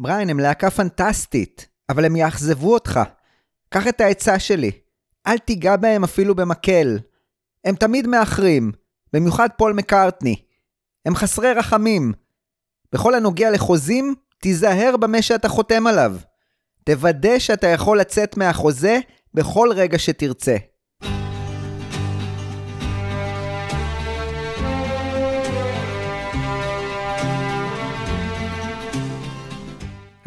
בריין, הם להקה פנטסטית, אבל הם יאכזבו אותך. קח את העצה שלי, אל תיגע בהם אפילו במקל. הם תמיד מאחרים, במיוחד פול מקארטני. הם חסרי רחמים. בכל הנוגע לחוזים, תיזהר במה שאתה חותם עליו. תוודא שאתה יכול לצאת מהחוזה בכל רגע שתרצה.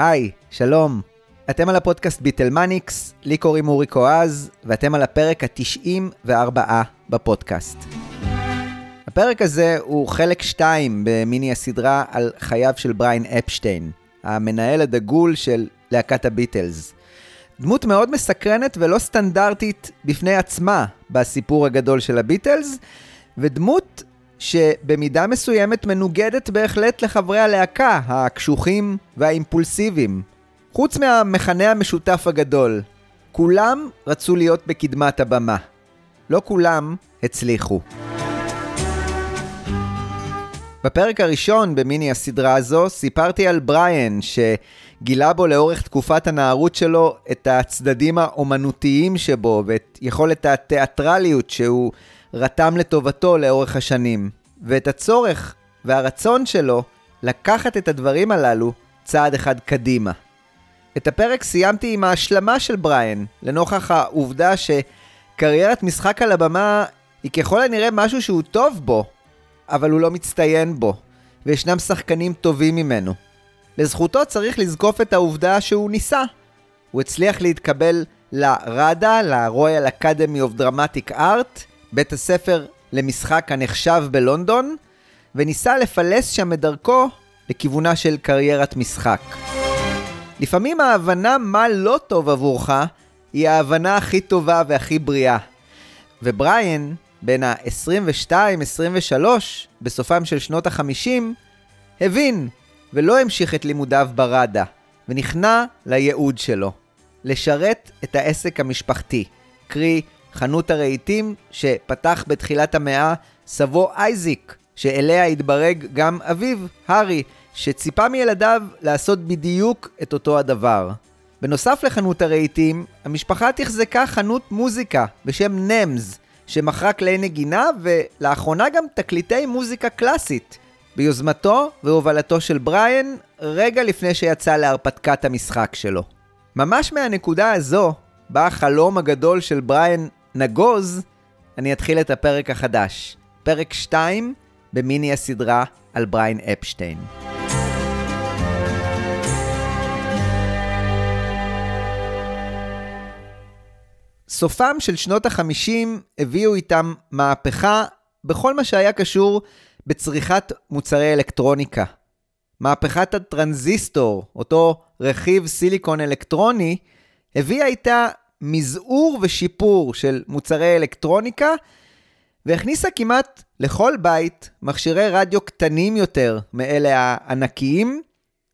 היי, שלום. אתם על הפודקאסט ביטלמניאקס, לי קוראים אורי קואז, ואתם על הפרק ה-94 בפודקאסט. הפרק הזה הוא חלק 2 במיני הסדרה על חייו של בריין אפשטיין, המנהל הדגול של להקת הביטלס. דמות מאוד מסקרנת ולא סטנדרטית בפני עצמה בסיפור הגדול של הביטלס, ודמות שבמידה מסוימת מנוגדת בהחלט לחברי הלהקה, הקשוחים והאימפולסיביים. חוץ מהמכנה המשותף הגדול, כולם רצו להיות בקדמת הבמה. לא כולם הצליחו. בפרק הראשון במיני הסדרה הזו סיפרתי על בריאן שגילה בו לאורך תקופת הנערות שלו את הצדדים האומנותיים שבו ואת יכולת התיאטרליות שהוא רתם לטובתו לאורך השנים, ואת הצורך והרצון שלו לקחת את הדברים הללו צעד אחד קדימה. את הפרק סיימתי עם ההשלמה של בריאן, לנוכח העובדה שקריירת משחק על הבמה היא ככל הנראה משהו שהוא טוב בו, אבל הוא לא מצטיין בו, וישנם שחקנים טובים ממנו. לזכותו צריך לזקוף את העובדה שהוא ניסה. הוא הצליח להתקבל לראדה, ל-Royal Academy of Dramatic Art, בית הספר למשחק הנחשב בלונדון, וניסה לפלס שם את דרכו לכיוונה של קריירת משחק. לפעמים ההבנה מה לא טוב עבורך היא ההבנה הכי טובה והכי בריאה. ובריאן, בין ה-22-23, בסופם של שנות ה-50, הבין ולא המשיך את לימודיו בראדה, ונכנע לייעוד שלו, לשרת את העסק המשפחתי, קרי חנות הרהיטים שפתח בתחילת המאה סבו אייזיק, שאליה התברג גם אביו, הארי, שציפה מילדיו לעשות בדיוק את אותו הדבר. בנוסף לחנות הרהיטים, המשפחה תחזקה חנות מוזיקה בשם נמז, שמכרה כלי נגינה ולאחרונה גם תקליטי מוזיקה קלאסית, ביוזמתו והובלתו של בריאן, רגע לפני שיצא להרפתקת המשחק שלו. ממש מהנקודה הזו, בה החלום הגדול של בריאן נגוז, אני אתחיל את הפרק החדש. פרק 2 במיני הסדרה על בריין אפשטיין. סופם של שנות החמישים הביאו איתם מהפכה בכל מה שהיה קשור בצריכת מוצרי אלקטרוניקה. מהפכת הטרנזיסטור, אותו רכיב סיליקון אלקטרוני, הביאה איתה מזעור ושיפור של מוצרי אלקטרוניקה, והכניסה כמעט לכל בית מכשירי רדיו קטנים יותר מאלה הענקיים,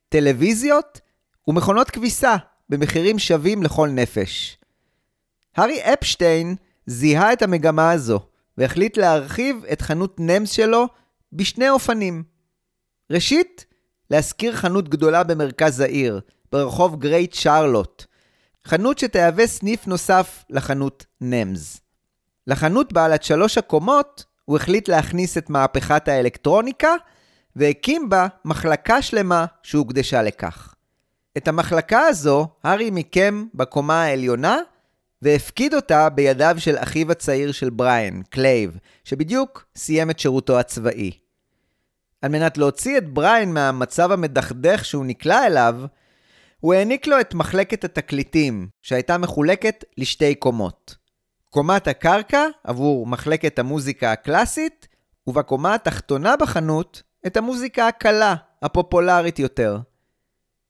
טלוויזיות ומכונות כביסה במחירים שווים לכל נפש. הארי אפשטיין זיהה את המגמה הזו והחליט להרחיב את חנות נמס שלו בשני אופנים. ראשית, להשכיר חנות גדולה במרכז העיר, ברחוב גרייט שרלוט, חנות שתהווה סניף נוסף לחנות נמס. לחנות בעלת שלוש הקומות הוא החליט להכניס את מהפכת האלקטרוניקה והקים בה מחלקה שלמה שהוקדשה לכך. את המחלקה הזו הארי מיקם בקומה העליונה והפקיד אותה בידיו של אחיו הצעיר של בריין, קלייב, שבדיוק סיים את שירותו הצבאי. על מנת להוציא את בריין מהמצב המדכדך שהוא נקלע אליו, הוא העניק לו את מחלקת התקליטים, שהייתה מחולקת לשתי קומות. קומת הקרקע עבור מחלקת המוזיקה הקלאסית, ובקומה התחתונה בחנות את המוזיקה הקלה, הפופולרית יותר.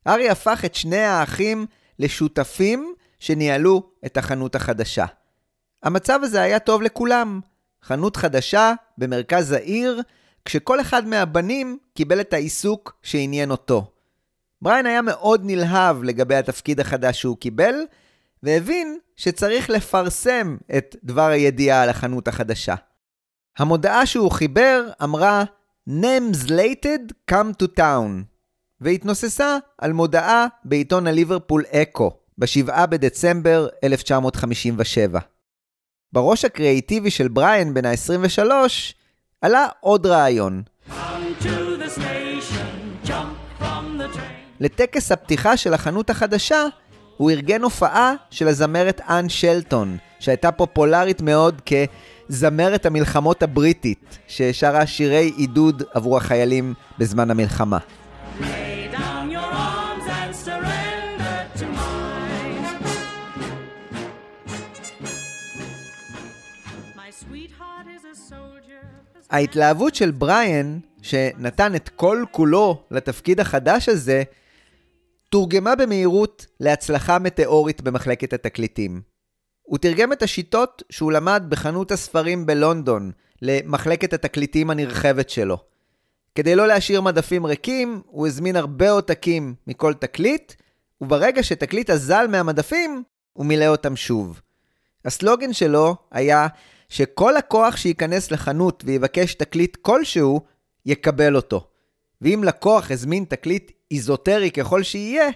ארי הפך את שני האחים לשותפים שניהלו את החנות החדשה. המצב הזה היה טוב לכולם. חנות חדשה במרכז העיר, כשכל אחד מהבנים קיבל את העיסוק שעניין אותו. בריין היה מאוד נלהב לגבי התפקיד החדש שהוא קיבל, והבין שצריך לפרסם את דבר הידיעה על החנות החדשה. המודעה שהוא חיבר אמרה NAMES LATED come to town. והתנוססה על מודעה בעיתון הליברפול אקו ב-7 בדצמבר 1957. בראש הקריאיטיבי של בריאן בן ה-23 עלה עוד רעיון. לטקס הפתיחה של החנות החדשה, הוא ארגן הופעה של הזמרת אנ שלטון, שהייתה פופולרית מאוד כזמרת המלחמות הבריטית, ששרה שירי עידוד עבור החיילים בזמן המלחמה. ההתלהבות של בריאן, שנתן את כל כולו לתפקיד החדש הזה, תורגמה במהירות להצלחה מטאורית במחלקת התקליטים. הוא תרגם את השיטות שהוא למד בחנות הספרים בלונדון למחלקת התקליטים הנרחבת שלו. כדי לא להשאיר מדפים ריקים, הוא הזמין הרבה עותקים מכל תקליט, וברגע שתקליט אזל מהמדפים, הוא מילא אותם שוב. הסלוגן שלו היה שכל לקוח שייכנס לחנות ויבקש תקליט כלשהו, יקבל אותו. ואם לקוח הזמין תקליט איזוטרי ככל שיהיה,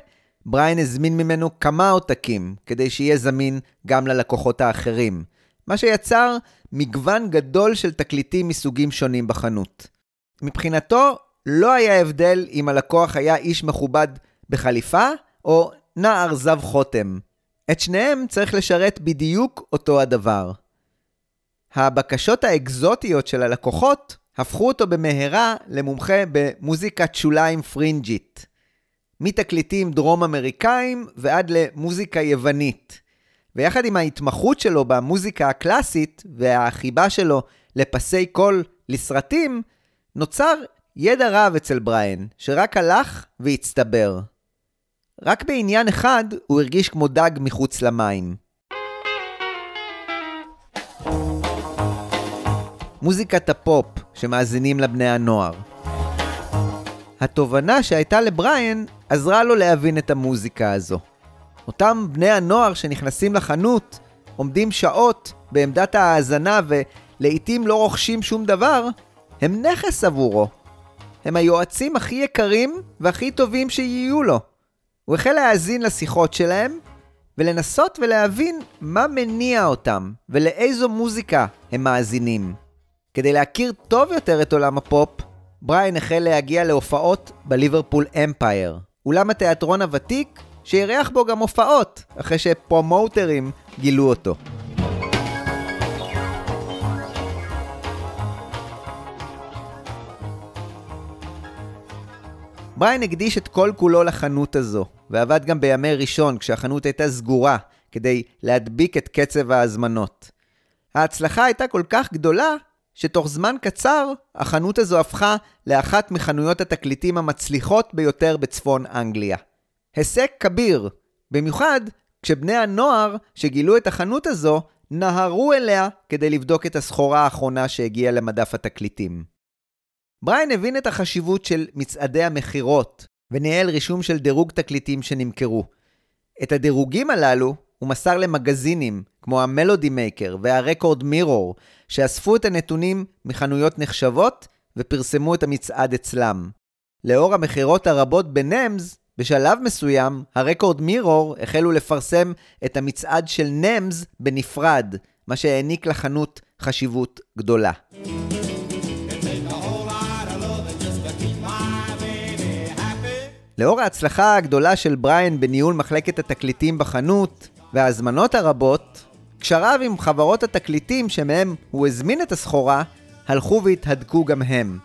בריין הזמין ממנו כמה עותקים, כדי שיהיה זמין גם ללקוחות האחרים, מה שיצר מגוון גדול של תקליטים מסוגים שונים בחנות. מבחינתו, לא היה הבדל אם הלקוח היה איש מכובד בחליפה, או נער זב חותם. את שניהם צריך לשרת בדיוק אותו הדבר. הבקשות האקזוטיות של הלקוחות הפכו אותו במהרה למומחה במוזיקת שוליים פרינג'ית. מתקליטים דרום אמריקאים ועד למוזיקה יוונית. ויחד עם ההתמחות שלו במוזיקה הקלאסית והחיבה שלו לפסי קול לסרטים, נוצר ידע רב אצל בריין, שרק הלך והצטבר. רק בעניין אחד הוא הרגיש כמו דג מחוץ למים. מוזיקת הפופ שמאזינים לבני הנוער. התובנה שהייתה לבריאן עזרה לו להבין את המוזיקה הזו. אותם בני הנוער שנכנסים לחנות, עומדים שעות בעמדת ההאזנה ולעיתים לא רוכשים שום דבר, הם נכס עבורו. הם היועצים הכי יקרים והכי טובים שיהיו לו. הוא החל להאזין לשיחות שלהם ולנסות ולהבין מה מניע אותם ולאיזו מוזיקה הם מאזינים. כדי להכיר טוב יותר את עולם הפופ, בריין החל להגיע להופעות בליברפול אמפייר, אולם התיאטרון הוותיק שאירח בו גם הופעות, אחרי שפרומוטרים גילו אותו. בריין הקדיש את כל כולו לחנות הזו, ועבד גם בימי ראשון כשהחנות הייתה סגורה, כדי להדביק את קצב ההזמנות. ההצלחה הייתה כל כך גדולה, שתוך זמן קצר החנות הזו הפכה לאחת מחנויות התקליטים המצליחות ביותר בצפון אנגליה. הישג כביר, במיוחד כשבני הנוער שגילו את החנות הזו נהרו אליה כדי לבדוק את הסחורה האחרונה שהגיעה למדף התקליטים. בריין הבין את החשיבות של מצעדי המכירות וניהל רישום של דירוג תקליטים שנמכרו. את הדירוגים הללו הוא מסר למגזינים כמו המלודי מייקר והרקורד מירור, שאספו את הנתונים מחנויות נחשבות ופרסמו את המצעד אצלם. לאור המכירות הרבות בנמס, בשלב מסוים, הרקורד מירור החלו לפרסם את המצעד של נמס בנפרד, מה שהעניק לחנות חשיבות גדולה. לאור ההצלחה הגדולה של בריין בניהול מחלקת התקליטים בחנות, וההזמנות הרבות, קשריו עם חברות התקליטים שמהם הוא הזמין את הסחורה, הלכו והתהדקו גם הם.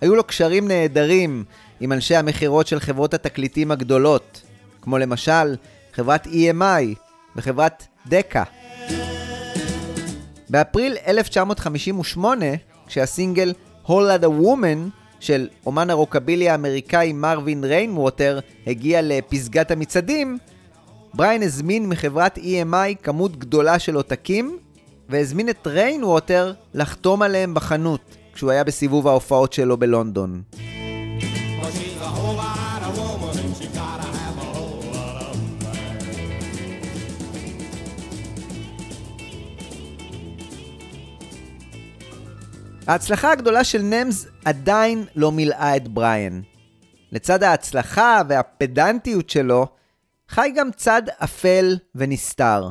היו לו קשרים נהדרים עם אנשי המכירות של חברות התקליטים הגדולות, כמו למשל חברת EMI וחברת דקה. באפריל 1958, כשהסינגל Whole Lotta Woman של אומן הרוקבילי האמריקאי מרווין ריינווטר הגיע לפסגת המצעדים, בריין הזמין מחברת EMI כמות גדולה של עותקים, והזמין את ריינווטר לחתום עליהם בחנות, כשהוא היה בסיבוב ההופעות שלו בלונדון. ההצלחה הגדולה של נמס עדיין לא מילאה את בריאן. לצד ההצלחה והפדנטיות שלו, חי גם צד אפל ונסתר.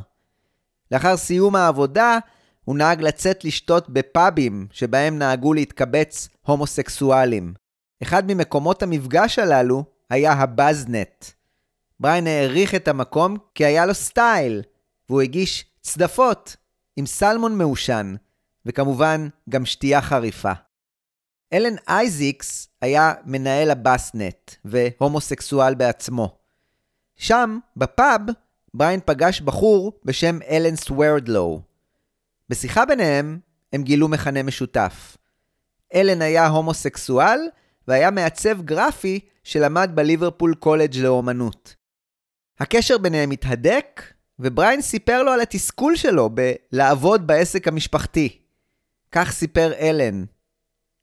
לאחר סיום העבודה, הוא נהג לצאת לשתות בפאבים שבהם נהגו להתקבץ הומוסקסואלים. אחד ממקומות המפגש הללו היה הבאזנט. בריין העריך את המקום כי היה לו סטייל, והוא הגיש צדפות עם סלמון מעושן, וכמובן גם שתייה חריפה. אלן אייזיקס היה מנהל הבאסנט והומוסקסואל בעצמו. שם, בפאב, בריין פגש בחור בשם אלן סוורדלו. בשיחה ביניהם, הם גילו מכנה משותף. אלן היה הומוסקסואל והיה מעצב גרפי שלמד בליברפול קולג' לאומנות. הקשר ביניהם התהדק, ובריין סיפר לו על התסכול שלו בלעבוד בעסק המשפחתי. כך סיפר אלן.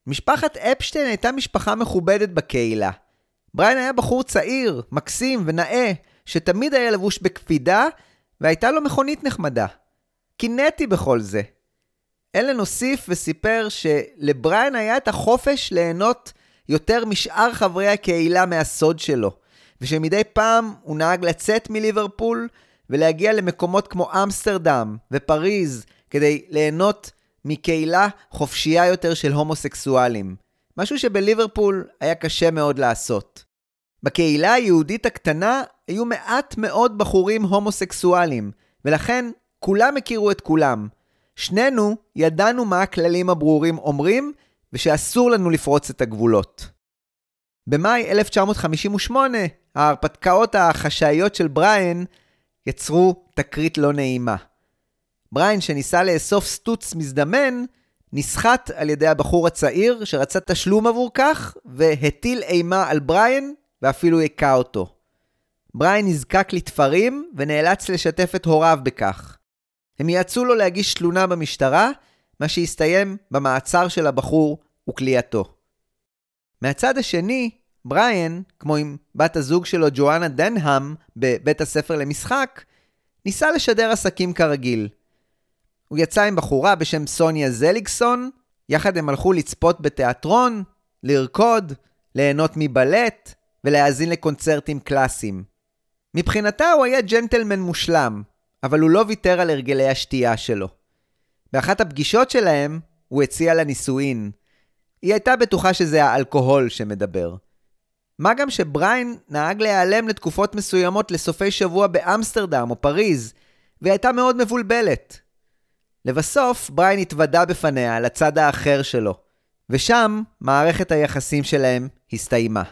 משפחת אפשטיין הייתה משפחה מכובדת בקהילה. בריין היה בחור צעיר, מקסים ונאה, שתמיד היה לבוש בקפידה, והייתה לו מכונית נחמדה. קינאתי בכל זה. אלן הוסיף וסיפר שלבריין היה את החופש ליהנות יותר משאר חברי הקהילה מהסוד שלו, ושמדי פעם הוא נהג לצאת מליברפול ולהגיע למקומות כמו אמסטרדם ופריז כדי ליהנות מקהילה חופשייה יותר של הומוסקסואלים. משהו שבליברפול היה קשה מאוד לעשות. בקהילה היהודית הקטנה היו מעט מאוד בחורים הומוסקסואלים, ולכן כולם הכירו את כולם. שנינו ידענו מה הכללים הברורים אומרים, ושאסור לנו לפרוץ את הגבולות. במאי 1958, ההרפתקאות החשאיות של בריין יצרו תקרית לא נעימה. בריין, שניסה לאסוף סטוץ מזדמן, נסחט על ידי הבחור הצעיר שרצה תשלום עבור כך, והטיל אימה על בריין, ואפילו היכה אותו. בריין נזקק לתפרים, ונאלץ לשתף את הוריו בכך. הם יעצו לו להגיש תלונה במשטרה, מה שהסתיים במעצר של הבחור וכליאתו. מהצד השני, בריאן, כמו עם בת הזוג שלו ג'ואנה דנהאם בבית הספר למשחק, ניסה לשדר עסקים כרגיל. הוא יצא עם בחורה בשם סוניה זליגסון, יחד הם הלכו לצפות בתיאטרון, לרקוד, ליהנות מבלט ולהאזין לקונצרטים קלאסיים. מבחינתה הוא היה ג'נטלמן מושלם, אבל הוא לא ויתר על הרגלי השתייה שלו. באחת הפגישות שלהם, הוא הציע לה נישואין. היא הייתה בטוחה שזה האלכוהול שמדבר. מה גם שבריין נהג להיעלם לתקופות מסוימות לסופי שבוע באמסטרדם או פריז, והיא הייתה מאוד מבולבלת. לבסוף, בריין התוודה בפניה על הצד האחר שלו, ושם מערכת היחסים שלהם הסתיימה.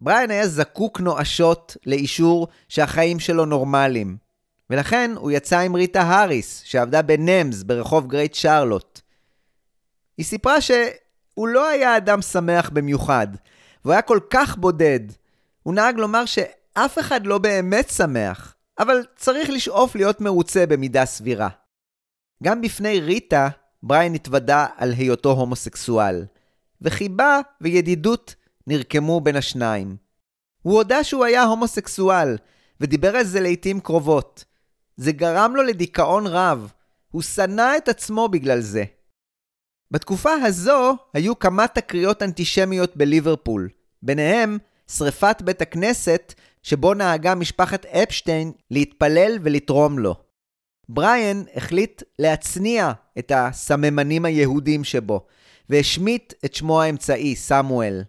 בריין היה זקוק נואשות לאישור שהחיים שלו נורמליים, ולכן הוא יצא עם ריטה האריס, שעבדה בנמס ברחוב גרייט שרלוט. היא סיפרה שהוא לא היה אדם שמח במיוחד, והוא היה כל כך בודד. הוא נהג לומר שאף אחד לא באמת שמח, אבל צריך לשאוף להיות מרוצה במידה סבירה. גם בפני ריטה, בריין התוודה על היותו הומוסקסואל, וחיבה וידידות נרקמו בין השניים. הוא הודה שהוא היה הומוסקסואל, ודיבר על זה לעיתים קרובות. זה גרם לו לדיכאון רב. הוא שנא את עצמו בגלל זה. בתקופה הזו היו כמה תקריות אנטישמיות בליברפול, ביניהם שריפת בית הכנסת שבו נהגה משפחת אפשטיין להתפלל ולתרום לו. בריאן החליט להצניע את הסממנים היהודים שבו, והשמיט את שמו האמצעי, סמואל.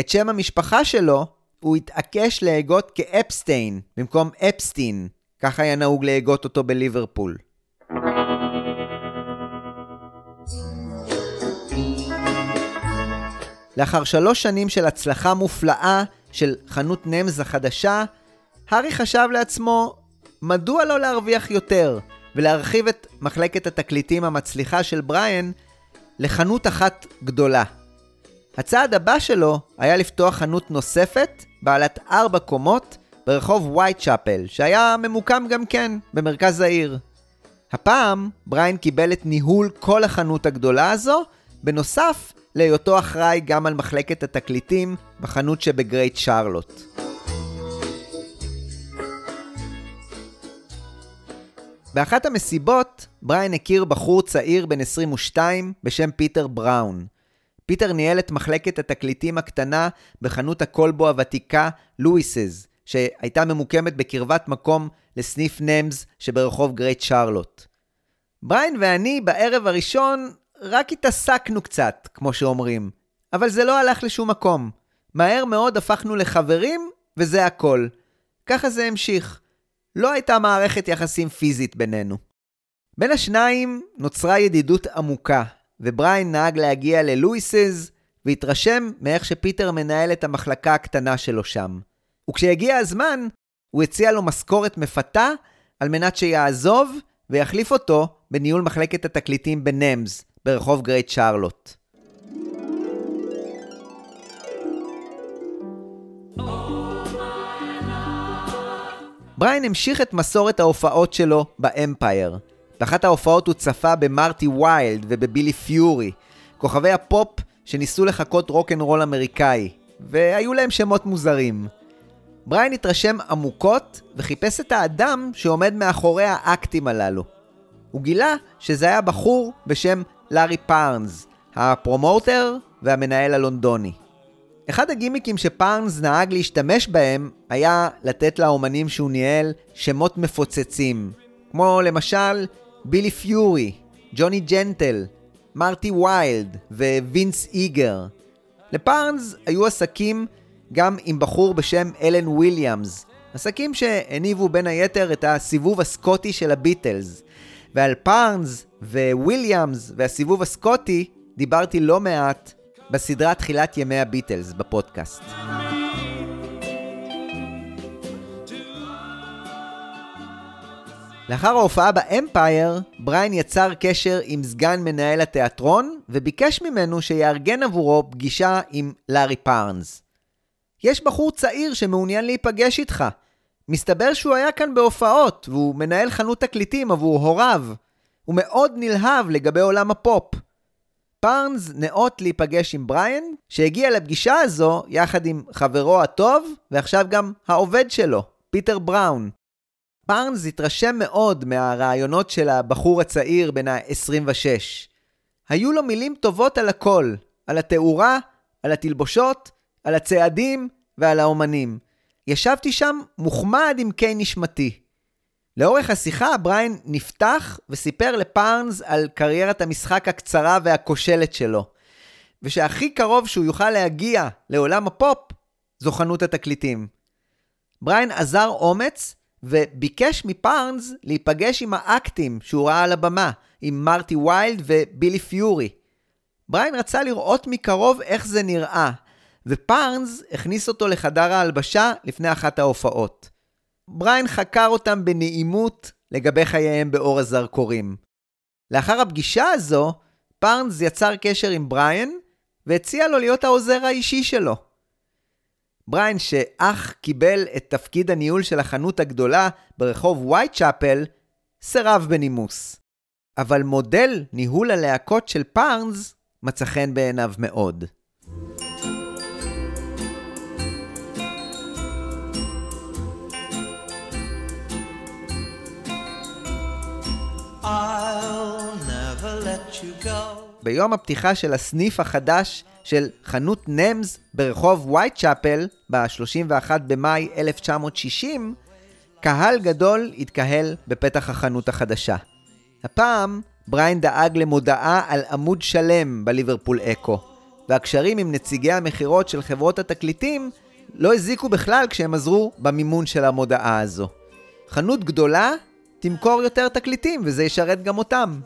את שם המשפחה שלו הוא התעקש להגות כאפסטיין במקום אפסטין, כך היה נהוג להגות אותו בליברפול. לאחר שלוש שנים של הצלחה מופלאה של חנות נמז החדשה, הארי חשב לעצמו, מדוע לא להרוויח יותר ולהרחיב את מחלקת התקליטים המצליחה של בריאן לחנות אחת גדולה. הצעד הבא שלו היה לפתוח חנות נוספת, בעלת ארבע קומות, ברחוב וייטשאפל, שהיה ממוקם גם כן במרכז העיר. הפעם בריין קיבל את ניהול כל החנות הגדולה הזו, בנוסף להיותו אחראי גם על מחלקת התקליטים בחנות שבגרייט שרלוט. באחת המסיבות, בריין הכיר בחור צעיר בן 22 בשם פיטר בראון. פיטר ניהל את מחלקת התקליטים הקטנה בחנות הכלבו הוותיקה לואיסז, שהייתה ממוקמת בקרבת מקום לסניף נמס שברחוב גרייט שרלוט. בריין ואני בערב הראשון רק התעסקנו קצת, כמו שאומרים, אבל זה לא הלך לשום מקום. מהר מאוד הפכנו לחברים, וזה הכל. ככה זה המשיך. לא הייתה מערכת יחסים פיזית בינינו. בין השניים נוצרה ידידות עמוקה, ובריין נהג להגיע ללואיסז, והתרשם מאיך שפיטר מנהל את המחלקה הקטנה שלו שם. וכשיגיע הזמן, הוא הציע לו משכורת מפתה על מנת שיעזוב ויחליף אותו בניהול מחלקת התקליטים בנמס, ברחוב גרייט שרלוט. בריין המשיך את מסורת ההופעות שלו באמפייר. באחת ההופעות הוא צפה במרטי ויילד ובבילי פיורי, כוכבי הפופ שניסו לחקות רוקנרול אמריקאי, והיו להם שמות מוזרים. בריין התרשם עמוקות וחיפש את האדם שעומד מאחורי האקטים הללו. הוא גילה שזה היה בחור בשם לארי פארנס, הפרומוטר והמנהל הלונדוני. אחד הגימיקים שפארנס נהג להשתמש בהם היה לתת לאומנים שהוא ניהל שמות מפוצצים, כמו למשל בילי פיורי, ג'וני ג'נטל, מרטי ויילד ו-וינס איגר. לפארנס היו עסקים גם עם בחור בשם אלן וויליאמס, עסקים שהניבו בין היתר את הסיבוב הסקוטי של הביטלס. ועל פארנס וויליאמס והסיבוב הסקוטי דיברתי לא מעט בסדרה תחילת ימי הביטלס בפודקאסט. לאחר ההופעה באמפייר, בריין יצר קשר עם סגן מנהל התיאטרון וביקש ממנו שיארגן עבורו פגישה עם לארי פארנס. יש בחור צעיר שמעוניין להיפגש איתך. מסתבר שהוא היה כאן בהופעות, והוא מנהל חנות תקליטים עבור הוריו. הוא מאוד נלהב לגבי עולם הפופ. פארנס נאות להיפגש עם בריין, שהגיע לפגישה הזו יחד עם חברו הטוב, ועכשיו גם העובד שלו, פיטר בראון. פארנס התרשם מאוד מהרעיונות של הבחור הצעיר בן ה-26. היו לו מילים טובות על הכל, על התאורה, על התלבושות, על הצעדים ועל האומנים. ישבתי שם מוחמא מעמקי נשמתי. לאורך השיחה בריין נפתח וסיפר לפארנס על קריירת המשחק הקצרה והכושלת שלו, ושהכי קרוב שהוא יוכל להגיע לעולם הפופ זו חנות התקליטים. בריין אזר אומץ וביקש מפארנס להיפגש עם האקטים שהוא ראה על הבמה, עם מרטי ויילד ובילי פיורי. בריין רצה לראות מקרוב איך זה נראה, ופארנס הכניס אותו לחדר ההלבשה לפני אחת ההופעות. בריין חקר אותם בנעימות לגבי חייהם באור הזרקורים. לאחר הפגישה הזו, פארנס יצר קשר עם בריין והציע לו להיות העוזר האישי שלו. בריין, שאך קיבל את תפקיד הניהול של החנות הגדולה ברחוב וייטשאפל, סירב בנימוס. אבל מודל ניהול הלהקות של פארנס מצא חן בעיניו מאוד. ביום הפתיחה של הסניף החדש של חנות נמס ברחוב וייטשאפל, ב-31 במאי 1960, קהל גדול התקהל בפתח החנות החדשה. הפעם בריין דאג למודעה על עמוד שלם בליברפול אקו, והקשרים עם נציגי המכירות של חברות התקליטים לא הזיקו בכלל כשהם עזרו במימון של המודעה הזו. חנות גדולה תמכור יותר תקליטים וזה ישרת גם אותם.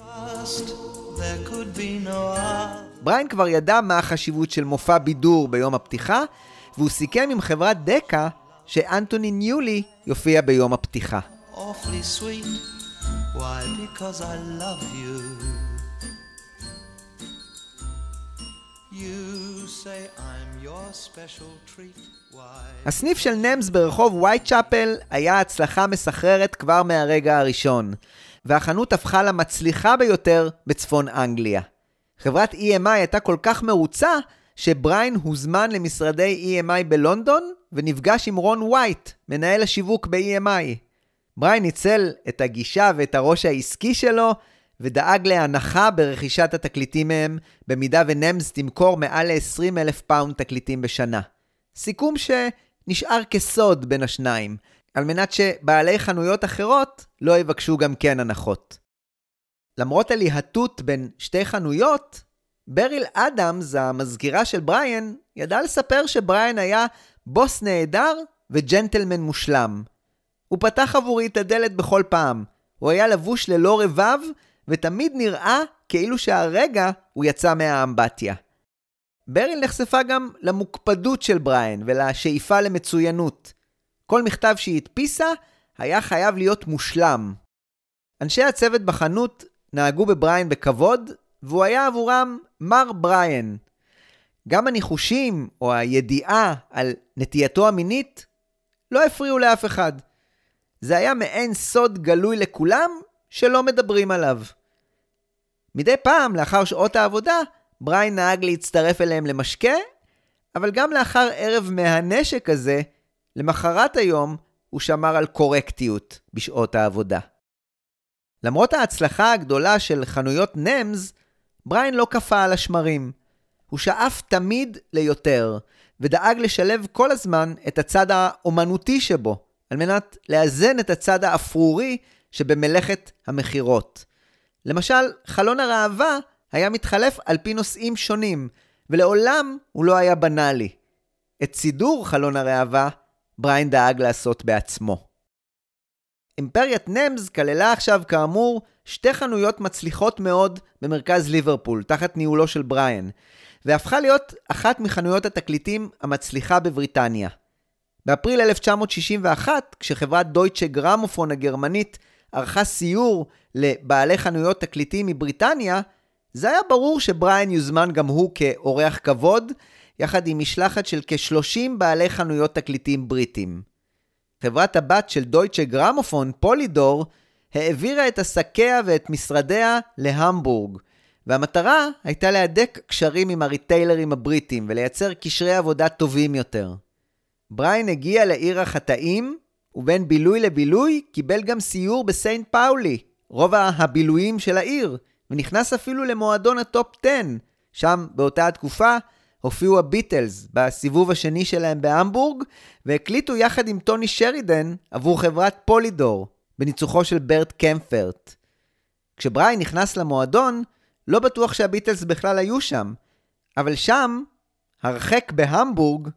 בריין כבר ידע מה החשיבות של מופע בידור ביום הפתיחה, והוא סיכם עם חברת דקה שאנטוני ניולי יופיע ביום הפתיחה. הסניף של נמס ברחוב וייטשאפל היה הצלחה מסחררת כבר מהרגע הראשון, והחנות הפכה למצליחה ביותר בצפון אנגליה. חברת EMI הייתה כל כך מרוצה, שבריין הוזמן למשרדי EMI בלונדון, ונפגש עם רון וייט, מנהל השיווק ב-EMI. בריין ניצל את הגישה ואת הראש העסקי שלו, ודאג להנחה ברכישת התקליטים מהם, במידה ונמס תמכור מעל ל-20 אלף פאונד תקליטים בשנה. סיכום שנשאר כסוד בין השניים, על מנת שבעלי חנויות אחרות לא יבקשו גם כן הנחות. למרות הליהטות בין שתי חנויות, בריל אדמס, המזכירה של בריאן, ידעה לספר שבריאן היה בוס נהדר וג'נטלמן מושלם. הוא פתח עבורי את הדלת בכל פעם. הוא היה לבוש ללא רבב, ותמיד נראה כאילו שהרגע הוא יצא מהאמבטיה. בריל נחשפה גם למוקפדות של בריאן ולשאיפה למצוינות. כל מכתב שהיא הדפיסה היה חייב להיות מושלם. אנשי הצוות בחנות נהגו בבריאן בכבוד, והוא היה עבורם מר בריאן. גם הניחושים או הידיעה על נטייתו המינית לא הפריעו לאף אחד. זה היה מעין סוד גלוי לכולם שלא מדברים עליו. מדי פעם, לאחר שעות העבודה, בריין נהג להצטרף אליהם למשקה, אבל גם לאחר ערב מהנשק הזה, למחרת היום הוא שמר על קורקטיות בשעות העבודה. למרות ההצלחה הגדולה של חנויות נמס, בריין לא קפא על השמרים. הוא שאף תמיד ליותר, ודאג לשלב כל הזמן את הצד האומנותי שבו, על מנת לאזן את הצד האפרורי שבמלאכת המכירות. למשל, חלון הראווה היה מתחלף על פי נושאים שונים, ולעולם הוא לא היה בנאלי. את סידור חלון הראווה, בריין דאג לעשות בעצמו. אימפריית נמס כללה עכשיו, כאמור, שתי חנויות מצליחות מאוד במרכז ליברפול, תחת ניהולו של בריין, והפכה להיות אחת מחנויות התקליטים המצליחה בבריטניה. באפריל 1961, כשחברת דויטשה גרמופון הגרמנית ערכה סיור לבעלי חנויות תקליטים מבריטניה, זה היה ברור שבריין יוזמן גם הוא כאורח כבוד, יחד עם משלחת של כ-30 בעלי חנויות תקליטים בריטים. חברת הבת של דויטשה גרמופון, פולידור, העבירה את עסקיה ואת משרדיה להמבורג, והמטרה הייתה להדק קשרים עם הריטיילרים הבריטים ולייצר קשרי עבודה טובים יותר. בריין הגיע לעיר החטאים, ובין בילוי לבילוי קיבל גם סיור בסיינט פאולי, רובע הבילויים של העיר, ונכנס אפילו למועדון הטופ 10, שם באותה התקופה הופיעו הביטלס בסיבוב השני שלהם בהמבורג, והקליטו יחד עם טוני שרידן עבור חברת פולידור, בניצוחו של ברט קמפרט. כשבריין נכנס למועדון, לא בטוח שהביטלס בכלל היו שם, אבל שם, הרחק בהמבורג,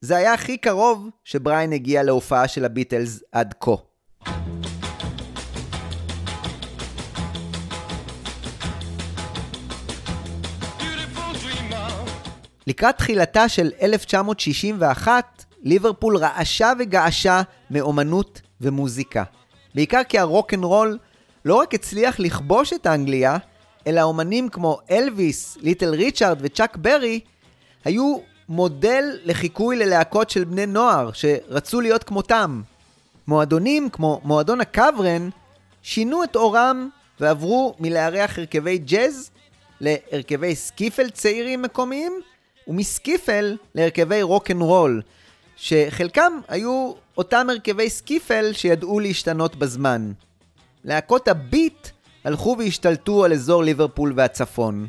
זה היה הכי קרוב שבריין הגיע להופעה של הביטלס עד כה. לקראת תחילתה של 1961, ליברפול רעשה וגעשה מאומנות ומוזיקה. בעיקר כי הרוקנרול לא רק הצליח לכבוש את אנגליה, אלא אומנים כמו אלוויס, ליטל ריצ'ארד וצ'אק ברי היו מודל לחיקוי ללהקות של בני נוער שרצו להיות כמותם. מועדונים כמו מועדון הקברן שינו את עורם ועברו מלארח הרכבי ג'אז להרכבי סקיפל צעירים מקומיים ומסקיפל להרכבי רוקנרול, שחלקם היו אותם הרכבי סקיפל שידעו להשתנות בזמן. להקות הביט הלכו והשתלטו על אזור ליברפול והצפון.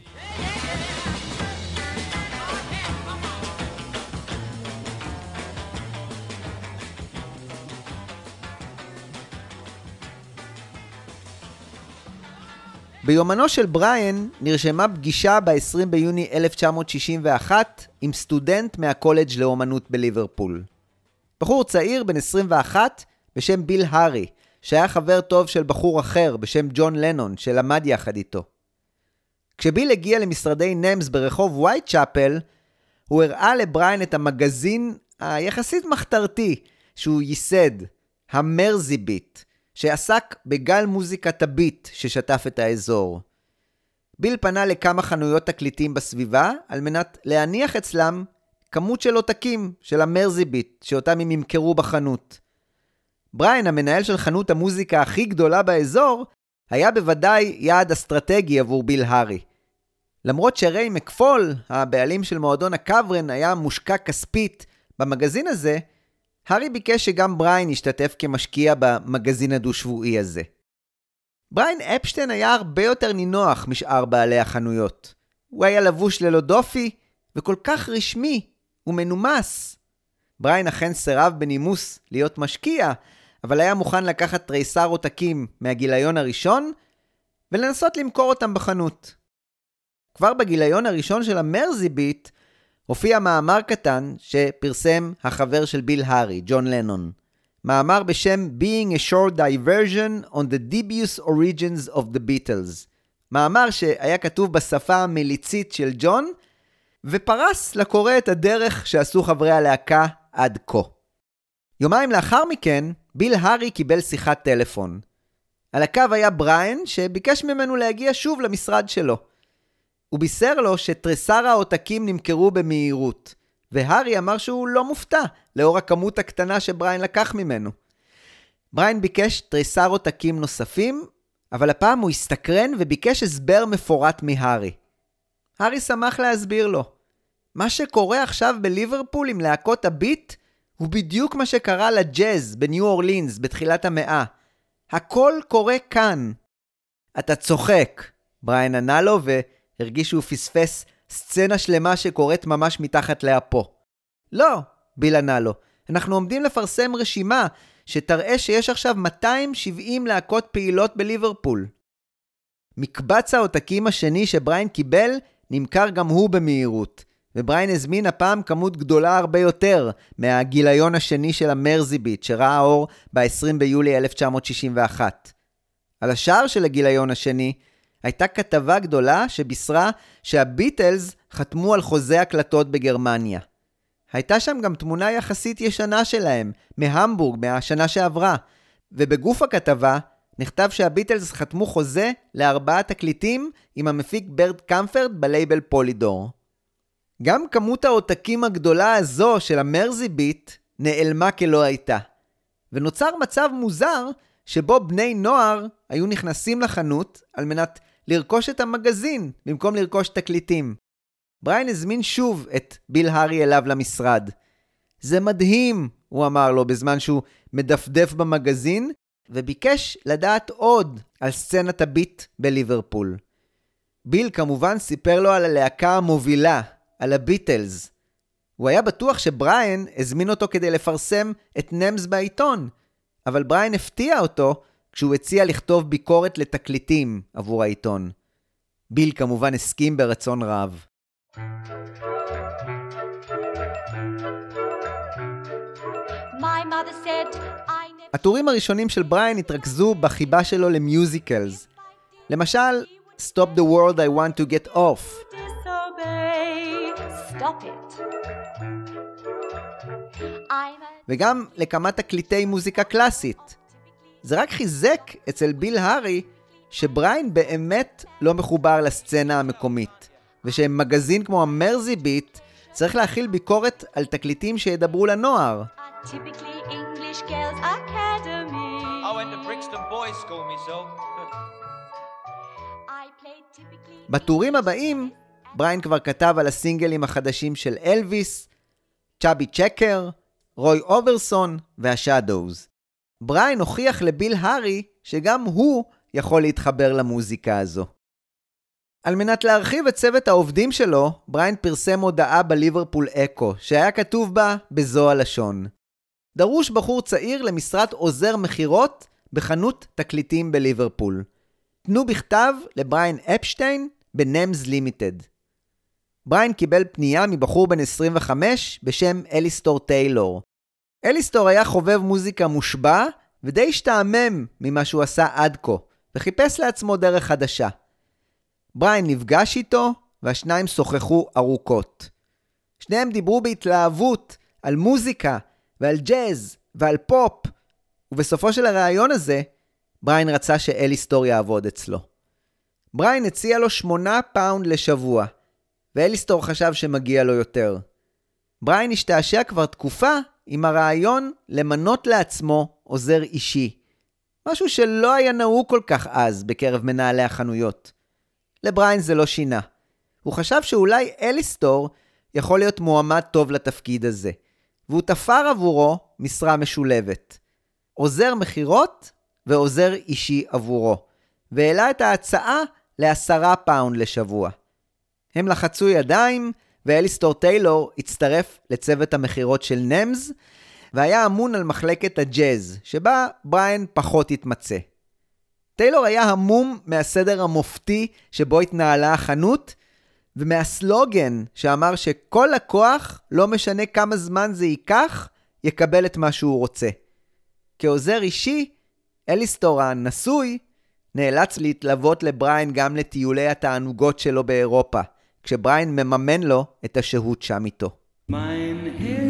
ביומנו של בריאן נרשמה פגישה ב-20 ביוני 1961 עם סטודנט מהקולג' לאומנות בליברפול. בחור צעיר בן 21 בשם ביל הארי, שהיה חבר טוב של בחור אחר בשם ג'ון לנון, שלמד יחד איתו. כשביל הגיע למשרדי נמס ברחוב וייט צ'אפל, הוא הראה לבריין את המגזין היחסית מחתרתי שהוא ייסד, המרזי ביט, שעסק בגל מוזיקת הביט ששטף את האזור. ביל פנה לכמה חנויות תקליטים בסביבה על מנת להניח אצלם כמות של עותקים של המרזי ביט שאותם הם ימכרו בחנות. בריין, המנהל של חנות המוזיקה הכי גדולה באזור, היה בוודאי יעד אסטרטגי עבור ביל הארי. למרות שריי מקפול, הבעלים של מועדון הקברן, היה מושקע כספית במגזין הזה, הארי ביקש שגם בריין ישתתף כמשקיע במגזין הדו-שבועי הזה. בריין אפשטיין היה הרבה יותר נינוח משאר בעלי החנויות. הוא היה לבוש ללא דופי, וכל כך רשמי ומנומס. בריין אכן סירב בנימוס להיות משקיע, אבל היה מוכן לקחת תריסר עותקים מהגיליון הראשון ולנסות למכור אותם בחנות. כבר בגיליון הראשון של המרזי ביט הופיע מאמר קטן שפרסם החבר של ביל הארי, ג'ון לנון. מאמר בשם Being a Short Diversion on the Dubious Origins of the Beatles. מאמר שהיה כתוב בשפה המליצית של ג'ון, ופרס לקורא את הדרך שעשו חברי הלהקה עד כה. יומיים לאחר מכן, ביל הארי קיבל שיחת טלפון. על הקו היה בריין, שביקש ממנו להגיע שוב למשרד שלו. הוא בישר לו שתריסר העותקים נמכרו במהירות, והארי אמר שהוא לא מופתע, לאור הכמות הקטנה שבריין לקח ממנו. בריין ביקש תריסר עותקים נוספים, אבל הפעם הוא הסתקרן וביקש הסבר מפורט מהארי. הארי שמח להסביר לו. מה שקורה עכשיו בליברפול עם להקות הביט הוא בדיוק מה שקרה לג'אז בניו אורלינס בתחילת המאה. הכל קורה כאן. אתה צוחק, בריין ענה לו והרגיש שהוא פספס סצנה שלמה שקורית ממש מתחת לאפו. לא, ביל ענה לו, אנחנו עומדים לפרסם רשימה שתראה שיש עכשיו 270 להקות פעילות בליברפול. מקבץ העותקים השני שבריין קיבל נמכר גם הוא במהירות, ובריין הזמין הפעם כמות גדולה הרבה יותר מהגיליון השני של המרזיביט שראה אור ב-20 ביולי 1961. על השער של הגיליון השני הייתה כתבה גדולה שבישרה שהביטלס חתמו על חוזה הקלטות בגרמניה. הייתה שם גם תמונה יחסית ישנה שלהם, מהמבורג, מהשנה שעברה, ובגוף הכתבה נכתב שהביטלס חתמו חוזה לארבעה תקליטים עם המפיק ברד קמפרד בלייבל פולידור. גם כמות העותקים הגדולה הזו של המרזי ביט נעלמה כלא הייתה. ונוצר מצב מוזר שבו בני נוער היו נכנסים לחנות על מנת לרכוש את המגזין במקום לרכוש תקליטים. בריין הזמין שוב את ביל הארי אליו למשרד. זה מדהים, הוא אמר לו בזמן שהוא מדפדף במגזין, וביקש לדעת עוד על סצנת הביט בליברפול. ביל כמובן סיפר לו על הלהקה המובילה, על הביטלס. הוא היה בטוח שבריין הזמין אותו כדי לפרסם את נמס בעיתון, אבל בריין הפתיע אותו כשהוא הציע לכתוב ביקורת לתקליטים עבור העיתון. ביל כמובן הסכים ברצון רב. הטורים הראשונים של בריין התרכזו בחיבה שלו למיוזיקלס. למשל, Stop the World I Want to Get Off. וגם לכמה תקליטי מוזיקה קלאסית. זה רק חיזק אצל ביל הארי שבריין באמת לא מחובר לסצנה המקומית, ושמגזין כמו המרזי ביט צריך להכיל ביקורת על תקליטים שידברו לנוער. בטורים הבאים, בריין כבר כתב על הסינגלים החדשים של אלוויס, צ'אבי צ'קר, רוי אורביסון והשאדווז. בריין הוכיח לביל הארי שגם הוא יכול להתחבר למוזיקה הזו. על מנת להרחיב את צוות העובדים שלו, בריין פרסם הודעה בליברפול אקו, שהיה כתוב בה בזו הלשון: דרוש בחור צעיר למשרת עוזר מכירות בחנות תקליטים בליברפול. פנו בכתב לבריין אפשטיין בנמס לימיטד. בריין קיבל פנייה מבחור בן 25 בשם אליסטור טיילור. אליסטור היה חובב מוזיקה מושבע ודי השתעמם ממה שהוא עשה עד כה, וחיפש לעצמו דרך חדשה. בריין נפגש איתו, והשניים שוחחו ארוכות. שניהם דיברו בהתלהבות על מוזיקה ועל ג'אז ועל פופ, ובסופו של הראיון הזה, בריין רצה שאליסטור יעבוד אצלו. בריין הציע לו שמונה פאונד לשבוע, ואליסטור חשב שמגיע לו יותר. בריין השתעשע כבר תקופה עם הרעיון למנות לעצמו עוזר אישי. משהו שלא היה נהוג כל כך אז בקרב מנהלי החנויות. לבריין זה לא שינה. הוא חשב שאולי אליסטור יכול להיות מועמד טוב לתפקיד הזה, והוא תפר עבורו משרה משולבת. עוזר מכירות ועוזר אישי עבורו. והעלה את ההצעה לעשרה פאונד לשבוע. הם לחצו ידיים, ואליסטור טיילור הצטרף לצוות המכירות של נמס, והיה אמון על מחלקת הג'אז, שבה בריין פחות התמצא. טיילור היה המום מהסדר המופתי שבו התנהלה החנות, ומהסלוגן שאמר שכל לקוח, לא משנה כמה זמן זה ייקח, יקבל את מה שהוא רוצה. כעוזר אישי, אליסטור הנשוי נאלץ להתלוות לבריין גם לטיולי התענוגות שלו באירופה, כשבריין מממן לו את השהות שם איתו. Mein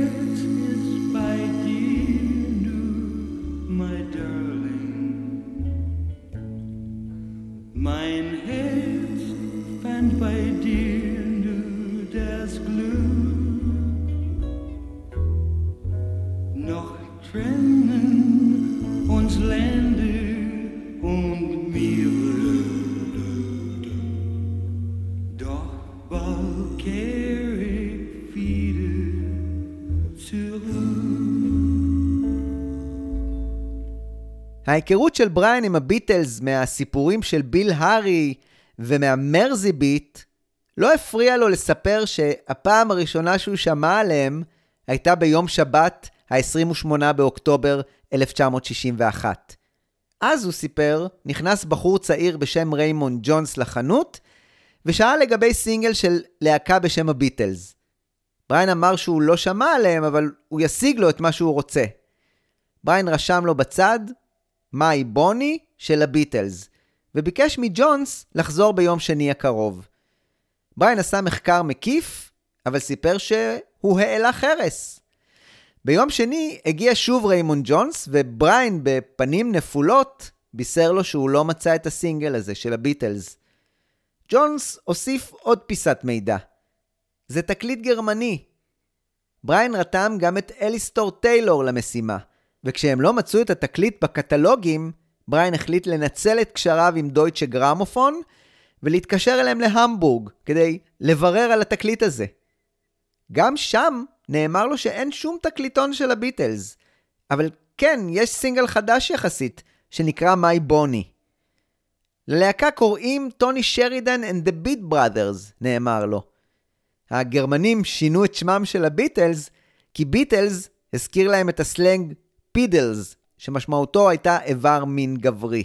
ההיכרות של בריין עם הביטלס מהסיפורים של ביל הארי ומהמרזי ביט לא הפריע לו לספר שהפעם הראשונה שהוא שמע עליהם הייתה ביום שבת ה-28 באוקטובר 1961. אז הוא סיפר, נכנס בחור צעיר בשם ריימונד ג'ונס לחנות, ושאל לגבי סינגל של להקה בשם הביטלס. בריין אמר שהוא לא שמע עליהם, אבל הוא ישיג לו את מה שהוא רוצה. בריין רשם לו בצד, My Bonnie של הביטלס, וביקש מג'ונס לחזור ביום שני הקרוב. בריין עשה מחקר מקיף, אבל סיפר שהוא העלה חרס. ביום שני הגיע שוב ריימון ג'ונס, ובריין בפנים נפולות בישר לו שהוא לא מצא את הסינגל הזה של הביטלס. ג'ונס הוסיף עוד פיסת מידע. זה תקליט גרמני. בריין רתם גם את אליסטור טיילור למשימה, וכשהם לא מצאו את התקליט בקטלוגים, בריין החליט לנצל את קשריו עם דויטשה גרמופון ולהתקשר אליהם להמבורג כדי לברר על התקליט הזה. גם שם נאמר לו שאין שום תקליטון של הביטלס, אבל כן, יש סינגל חדש יחסית, שנקרא My Bonnie. ללהקה קוראים טוני שרידן and the Beat Brothers, נאמר לו. הגרמנים שינו את שמם של הביטלס, כי ביטלס הזכיר להם את הסלנג פידלס, שמשמעותו הייתה איבר מין גברי.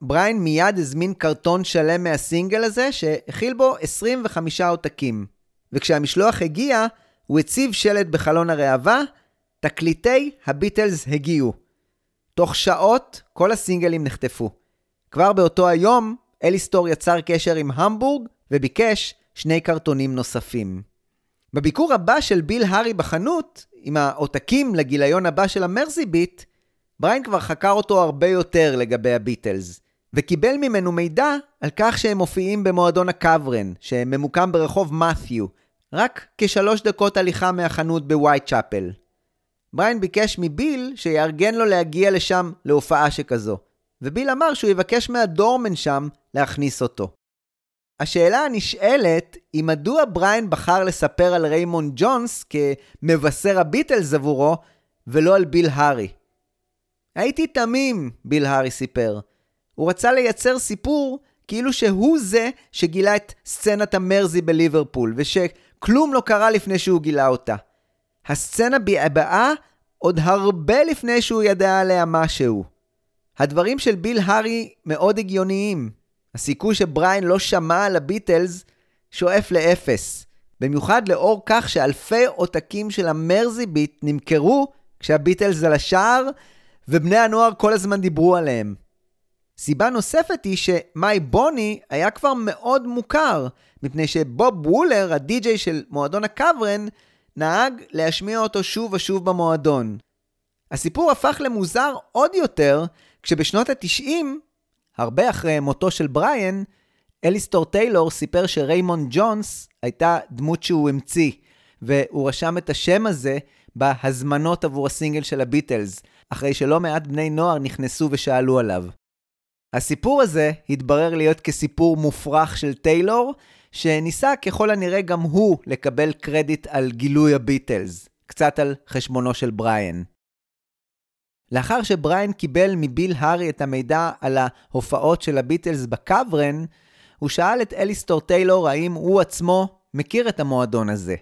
בריין מיד הזמין קרטון שלם מהסינגל הזה, שהכיל בו 25 עותקים. וכשהמשלוח הגיע, הוא הציב שלט בחלון הראווה, תקליטי הביטלס הגיעו. תוך שעות כל הסינגלים נחטפו. כבר באותו היום, אליסטור יצר קשר עם המבורג וביקש שני קרטונים נוספים. בביקור הבא של ביל הארי בחנות, עם העותקים לגיליון הבא של המרזי ביט, בריין כבר חקר אותו הרבה יותר לגבי הביטלס, וקיבל ממנו מידע על כך שהם מופיעים במועדון הקוורן, שממוקם ברחוב מת'יו, רק כשלוש דקות הליכה מהחנות בווייט צ'אפל. בריין ביקש מביל שיארגן לו להגיע לשם להופעה שכזו, וביל אמר שהוא יבקש מהדורמן שם להכניס אותו. השאלה הנשאלת היא מדוע בריין בחר לספר על ריימון ג'ונס כמבשר הביטלס עבורו, ולא על ביל הארי. הייתי תמים, ביל הארי סיפר. הוא רצה לייצר סיפור כאילו שהוא זה שגילה את סצנת המרזי בליברפול, ושכלום לא קרה לפני שהוא גילה אותה. הסצנה הבאה עוד הרבה לפני שהוא ידע עליה משהו. הדברים של ביל הארי מאוד הגיוניים. הסיכוי שבריין לא שמע על הביטלס שואף לאפס. במיוחד לאור כך שאלפי עותקים של המרזי ביט נמכרו כשהביטלס על השער, ובני הנוער כל הזמן דיברו עליהם. סיבה נוספת היא שמאי בוני היה כבר מאוד מוכר, מפני שבוב וולר, הדי-ג'יי של מועדון הקוורן, נהג להשמיע אותו שוב ושוב במועדון. הסיפור הפך למוזר עוד יותר כשבשנות ה-90, הרבה אחרי מותו של בריאן, אליסטור טיילור סיפר שריימון ג'ונס הייתה דמות שהוא המציא, והוא רשם את השם הזה בהזמנות עבור הסינגל של הביטלס, אחרי שלא מעט בני נוער נכנסו ושאלו עליו. הסיפור הזה התברר להיות כסיפור מופרך של טיילור, שניסה ככל הנראה גם הוא לקבל קרדיט על גילוי הביטלס, קצת על חשבונו של בריאן. לאחר שבריין קיבל מביל הארי את המידע על ההופעות של הביטלס בקוורן, הוא שאל את אליסטור טיילור האם הוא עצמו מכיר את המועדון הזה.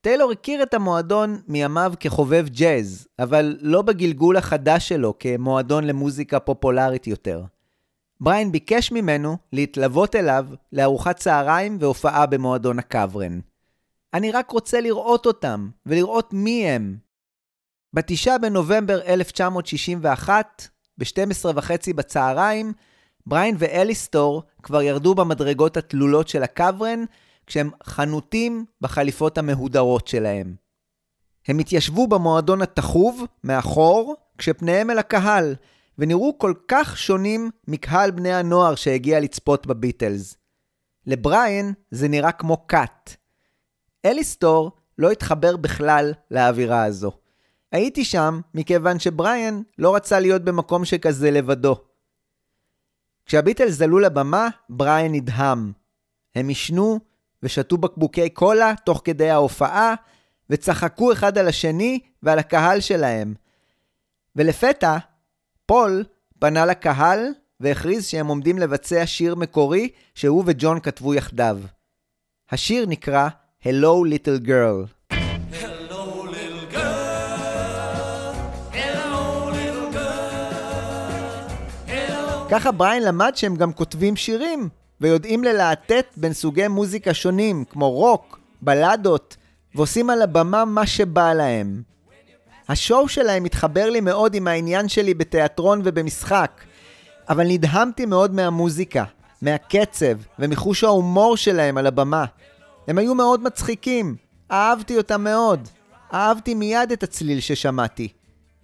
טיילור הכיר את המועדון מימיו כחובב ג'אז, אבל לא בגלגול החדש שלו כמועדון למוזיקה פופולרית יותר. בריין ביקש ממנו להתלוות אליו לארוחת צהריים והופעה במועדון הקוורן. אני רק רוצה לראות אותם, ולראות מי הם. בתשעה בנובמבר 1961, ב-12 וחצי בצהריים, בריין ואליסטור כבר ירדו במדרגות התלולות של הקוורן, כשהם חנותים בחליפות המהודרות שלהם. הם התיישבו במועדון התחוב, מאחור, כשפניהם אל הקהל, ונראו כל כך שונים מקהל בני הנוער שהגיע לצפות בביטלס. לבריין זה נראה כמו כת. אליסטור לא התחבר בכלל לאווירה הזו. הייתי שם מכיוון שבריין לא רצה להיות במקום שכזה לבדו. כשהביטלס עלו לבמה, בריין נדהם. הם עישנו ושתו בקבוקי קולה תוך כדי ההופעה, וצחקו אחד על השני ועל הקהל שלהם. ולפתע, פול פנה לקהל והכריז שהם עומדים לבצע שיר מקורי שהוא וג'ון כתבו יחדיו. השיר נקרא Hello Little Girl. ככה בריין למד שהם גם כותבים שירים, ויודעים ללהטט בין סוגי מוזיקה שונים, כמו רוק, בלדות, ועושים על הבמה מה שבא להם. השואו שלהם מתחבר לי מאוד עם העניין שלי בתיאטרון ובמשחק, אבל נדהמתי מאוד מהמוזיקה, מהקצב ומחוש ההומור שלהם על הבמה. הם היו מאוד מצחיקים, אהבתי אותם מאוד. אהבתי מיד את הצליל ששמעתי.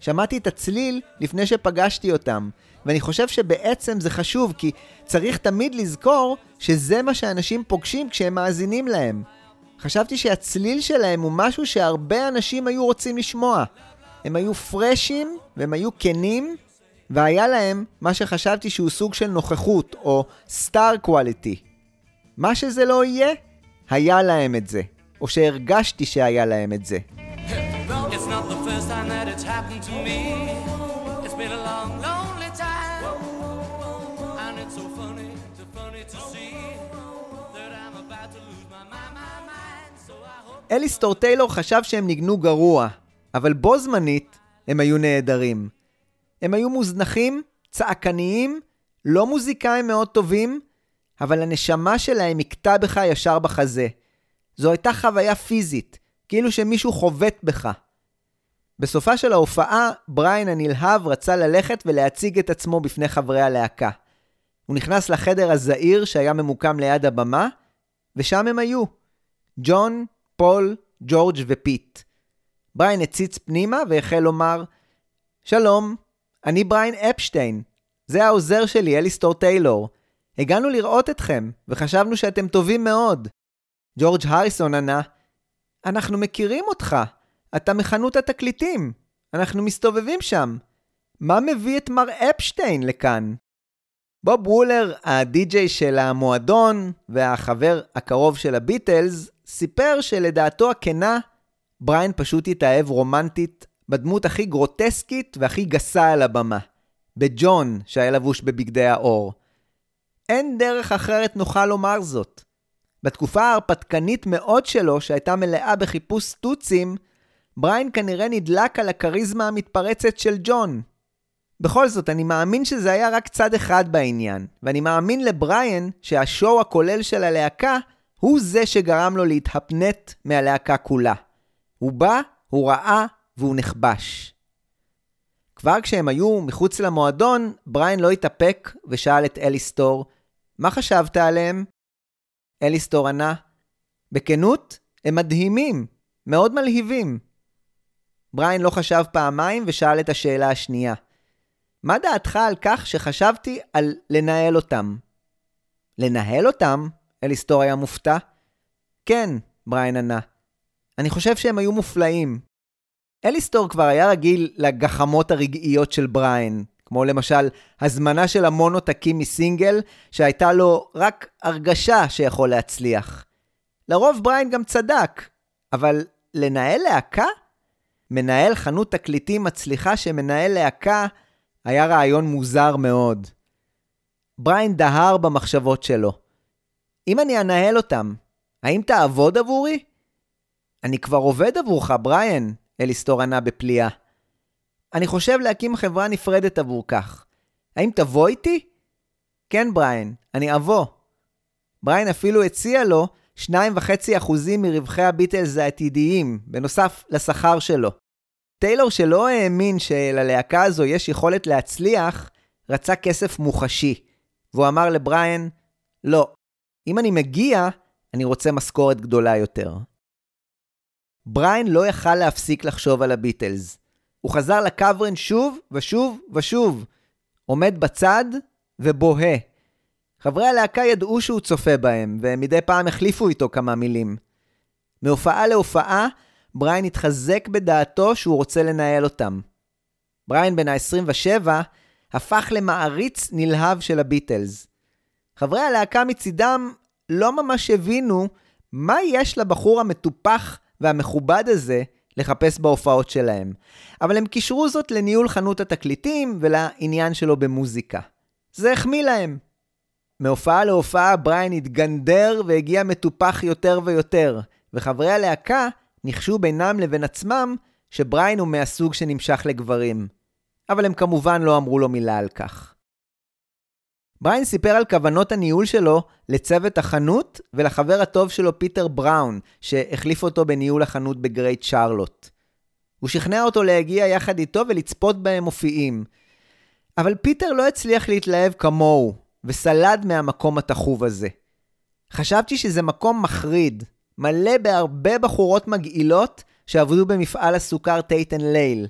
שמעתי את הצליל לפני שפגשתי אותם, ואני חושב שבעצם זה חשוב, כי צריך תמיד לזכור שזה מה שאנשים פוגשים כשהם מאזינים להם. חשבתי שהצליל שלהם הוא משהו שהרבה אנשים היו רוצים לשמוע. הם היו פרשים, והם היו כנים, והיה להם מה שחשבתי שהוא סוג של נוכחות, או סטאר קואליטי. מה שזה לא יהיה, היה להם את זה, או שהרגשתי שהיה להם את זה. It's not the first time that it's אליסטור טיילור חשב שהם ניגנו גרוע, אבל בו זמנית הם היו נהדרים. הם היו מוזנחים, צעקניים, לא מוזיקאים מאוד טובים, אבל הנשמה שלהם הכתה בך ישר בחזה. זו הייתה חוויה פיזית, כאילו שמישהו חובט בך. בסופה של ההופעה, בריין הנלהב רצה ללכת ולהציג את עצמו בפני חברי הלהקה. הוא נכנס לחדר הזעיר שהיה ממוקם ליד הבמה, ושם הם היו. ג'ון, פול, ג'ורג' ופיט. בריין הציץ פנימה והחל לומר, שלום, אני בריין אפשטיין. זה העוזר שלי, אליסטור טיילור. הגענו לראות אתכם, וחשבנו שאתם טובים מאוד. ג'ורג' הריסון ענה, אנחנו מכירים אותך. אתה מחנות התקליטים. אנחנו מסתובבים שם. מה מביא את מר אפשטיין לכאן? בוב וולר, הדי-ג'יי של המועדון והחבר הקרוב של הביטלס, סיפר שלדעתו הכנה, בריין פשוט התאהב רומנטית בדמות הכי גרוטסקית והכי גסה על הבמה. בג'ון, שהיה לבוש בבגדי האור. אין דרך אחרת נוכל לומר זאת. בתקופה ההרפתקנית מאוד שלו, שהייתה מלאה בחיפוש סטוצים, בריין כנראה נדלק על הכריזמה המתפרצת של ג'ון. בכל זאת, אני מאמין שזה היה רק צד אחד בעניין, ואני מאמין לבריין שהשואו הכולל של הלהקה הוא זה שגרם לו להתהפנט מהלהקה כולה. הוא בא, הוא ראה והוא נכבש. כבר כשהם היו מחוץ למועדון, בריין לא התאפק ושאל את אליסטור, מה חשבת עליהם? אליסטור ענה, בכנות, הם מדהימים, מאוד מלהיבים. בריין לא חשב פעמיים ושאל את השאלה השנייה. מה דעתך על כך שחשבתי על לנהל אותם? לנהל אותם? אליסטור היה מופתע. כן, בריין ענה. אני חושב שהם היו מופלאים. אליסטור כבר היה רגיל לגחמות הרגעיות של בריין, כמו למשל הזמנה של המון עותקים מסינגל, שהייתה לו רק הרגשה שיכול להצליח. לרוב בריין גם צדק, אבל לנהל להקה? מנהל חנות תקליטים מצליחה שמנהל להקה היה רעיון מוזר מאוד. בריין דהר במחשבות שלו. אם אני אנהל אותם, האם תעבוד עבורי? אני כבר עובד עבורך, בריין, אליסטור ענה בפליאה. אני חושב להקים חברה נפרדת עבור כך. האם תבוא איתי? כן, בריין, אני אבוא. בריין אפילו הציע לו 2.5% מרווחי הביטלס העתידיים, בנוסף לשכר שלו. טיילור שלא האמין שללהקה הזו יש יכולת להצליח, רצה כסף מוחשי. והוא אמר לבריין, לא, אם אני מגיע, אני רוצה משכורת גדולה יותר. בריין לא יכל להפסיק לחשוב על הביטלס. הוא חזר לקוורן שוב ושוב ושוב. עומד בצד ובוהה. חברי הלהקה ידעו שהוא צופה בהם, ומדי פעם החליפו איתו כמה מילים. מהופעה להופעה, בריין התחזק בדעתו שהוא רוצה לנהל אותם. בריין בן ה-27 הפך למעריץ נלהב של הביטלס. חברי הלהקה מצידם לא ממש הבינו מה יש לבחור המטופח והמכובד הזה לחפש בהופעות שלהם, אבל הם קישרו זאת לניהול חנות התקליטים ולעניין שלו במוזיקה. זה החמיא להם. מהופעה להופעה בריין התגנדר והגיע מטופח יותר ויותר, וחברי הלהקה ניחשו בינם לבין עצמם שבריין הוא מהסוג שנמשך לגברים. אבל הם כמובן לא אמרו לו מילה על כך. בריין סיפר על כוונות הניהול שלו לצוות החנות ולחבר הטוב שלו פיטר בראון, שהחליף אותו בניהול החנות בגרייט שרלוט. הוא שכנע אותו להגיע יחד איתו ולצפות בהם מופיעים. אבל פיטר לא הצליח להתלהב כמוהו, וסלד מהמקום התחוב הזה. חשבתי שזה מקום מחריד, מלא בהרבה בחורות מגעילות שעבדו במפעל הסוכר טייטן ליל.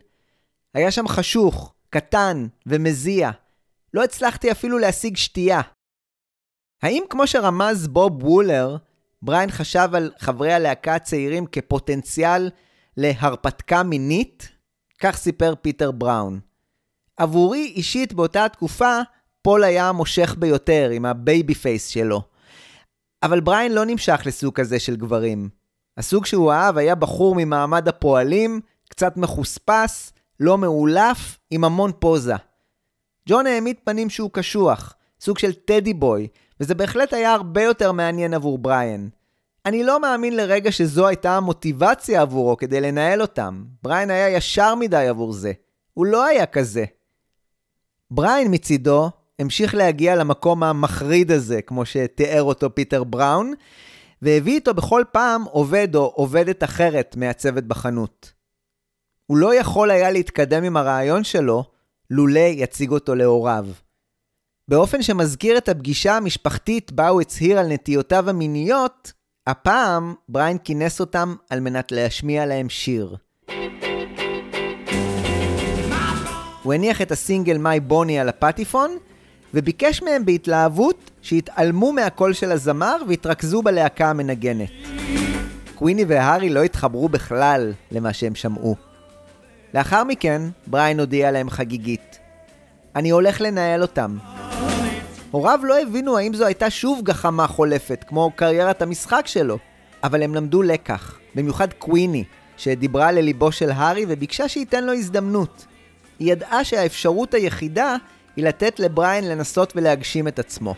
היה שם חשוך, קטן ומזיע. לא הצלחתי אפילו להשיג שתייה. האם כמו שרמז בוב וולר, בריין חשב על חברי הלהקה הצעירים כפוטנציאל להרפתקה מינית? כך סיפר פיטר בראון. עבורי אישית באותה תקופה, פול היה המושך ביותר עם ה baby face שלו. אבל בריין לא נמשך לסוג כזה של גברים. הסוג שהוא אהב היה בחור ממעמד הפועלים, קצת מחוספס, לא מאולף, עם המון פוזה. ג'ון העמיד פנים שהוא קשוח, סוג של teddy boy, וזה בהחלט היה הרבה יותר מעניין עבור בריין. אני לא מאמין לרגע שזו הייתה המוטיבציה עבורו כדי לנהל אותם. בריין היה ישר מדי עבור זה. הוא לא היה כזה. בריין מצידו המשיך להגיע למקום המחריד הזה, כמו שתיאר אותו פיטר בראון, והביא איתו בכל פעם עובד או עובדת אחרת מהצוות בחנות. הוא לא יכול היה להתקדם עם הרעיון שלו, לולא יציג אותו להוריו. באופן שמזכיר את הפגישה המשפחתית בה הוא הצהיר על נטיותיו המיניות, הפעם בריין כינס אותם על מנת להשמיע להם שיר. הוא הניח את הסינגל "מיי בוני" על הפטיפון, וביקש מהם בהתלהבות שיתעלמו מהקול של הזמר ויתרכזו בלהקה המנגנת. קוויני והארי לא התחברו בכלל למה שהם שמעו. לאחר מכן, בריין הודיע להם חגיגית. אני הולך לנהל אותם. הוריו לא הבינו האם זו הייתה שוב גחמה חולפת, כמו קריירת המשחק שלו, אבל הם למדו לקח, במיוחד קוויני, שדיברה לליבו של הארי וביקשה שייתן לו הזדמנות. היא ידעה שהאפשרות היחידה היא לתת לבריין לנסות ולהגשים את עצמו.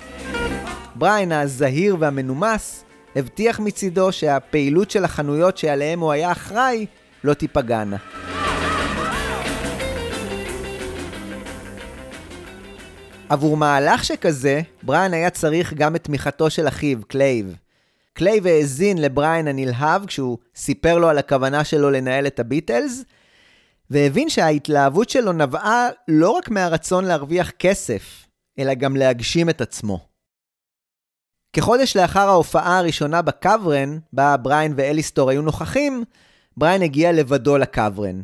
בריין הזהיר והמנומס הבטיח מצידו שהפעילות של החנויות שעליהם הוא היה אחראי לא תיפגענה. עבור מהלך שכזה, בריין היה צריך גם את תמיכתו של אחיו, קלייב. קלייב האזין לבריין הנלהב כשהוא סיפר לו על הכוונה שלו לנהל את הביטלס, והבין שההתלהבות שלו נבעה לא רק מהרצון להרוויח כסף, אלא גם להגשים את עצמו. כחודש לאחר ההופעה הראשונה בקוורן, בה בריין ואליסטור היו נוכחים, בריין הגיע לבדו לקוורן.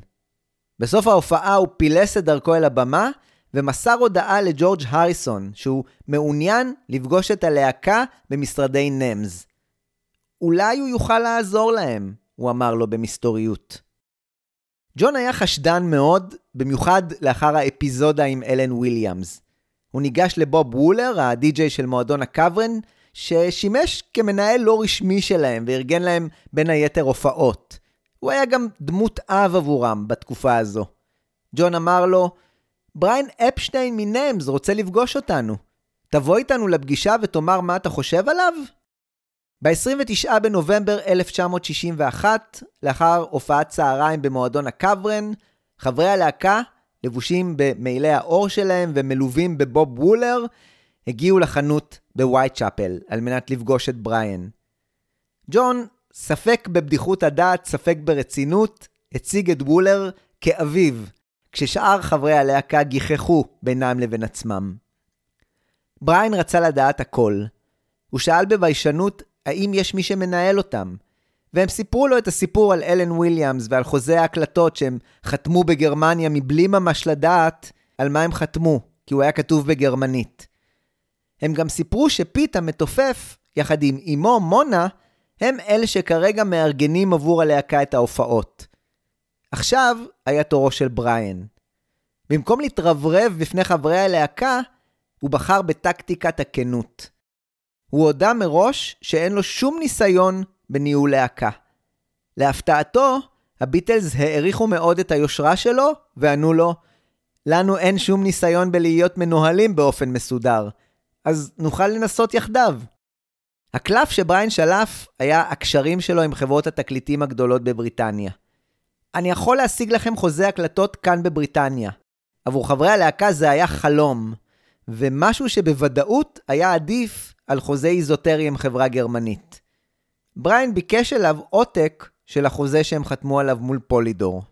בסוף ההופעה הוא פילס את דרכו אל הבמה, ומסר הודעה לג'ורג' הריסון שהוא מעוניין לפגוש את הלהקה במשרדי נמז. אולי הוא יוכל לעזור להם, הוא אמר לו במסתוריות. ג'ון היה חשדן מאוד, במיוחד לאחר האפיזודה עם אלן וויליאמס. הוא ניגש לבוב וולר, הדי-ג'יי של מועדון הקוורן, ששימש כמנהל לא רשמי שלהם וארגן להם בין היתר הופעות. הוא היה גם דמות אב עבורם בתקופה הזו. ג'ון אמר לו, בריין אפשטיין מנאמס רוצה לפגוש אותנו. תבוא איתנו לפגישה ותאמר מה אתה חושב עליו? ב-29 בנובמבר 1961, לאחר הופעת צהריים במועדון הקוורן, חברי הלהקה, לבושים במעילי העור שלהם ומלווים בבוב וולר, הגיעו לחנות בווייטשאפל על מנת לפגוש את בריאן. ג'ון, ספק בבדיחות הדעת, ספק ברצינות, הציג את וולר כאביו, כששאר חברי הלהקה גיחכו בינם לבין עצמם. בריין רצה לדעת הכל. הוא שאל בביישנות האם יש מי שמנהל אותם, והם סיפרו לו את הסיפור על אלן וויליאמס ועל חוזה ההקלטות שהם חתמו בגרמניה מבלי ממש לדעת על מה הם חתמו, כי הוא היה כתוב בגרמנית. הם גם סיפרו שפיט המתופף, יחד עם אמו מונה, הם אלה שכרגע מארגנים עבור הלהקה את ההופעות. עכשיו היה תורו של בריאן. במקום להתרברב בפני חברי הלהקה, הוא בחר בטקטיקת הכנות. הוא הודה מראש שאין לו שום ניסיון בניהול להקה. להפתעתו, הביטלס העריכו מאוד את היושרה שלו, וענו לו, לנו אין שום ניסיון בלהיות מנוהלים באופן מסודר, אז נוכל לנסות יחדיו. הקלף שבריין שלף היה הקשרים שלו עם חברות התקליטים הגדולות בבריטניה. אני יכול להשיג לכם חוזה הקלטות כאן בבריטניה. עבור חברי הלהקה זה היה חלום, ומשהו שבוודאות היה עדיף על חוזה איזוטרי עם חברה גרמנית. בריין ביקש אליו עותק של החוזה שהם חתמו עליו מול פולידור.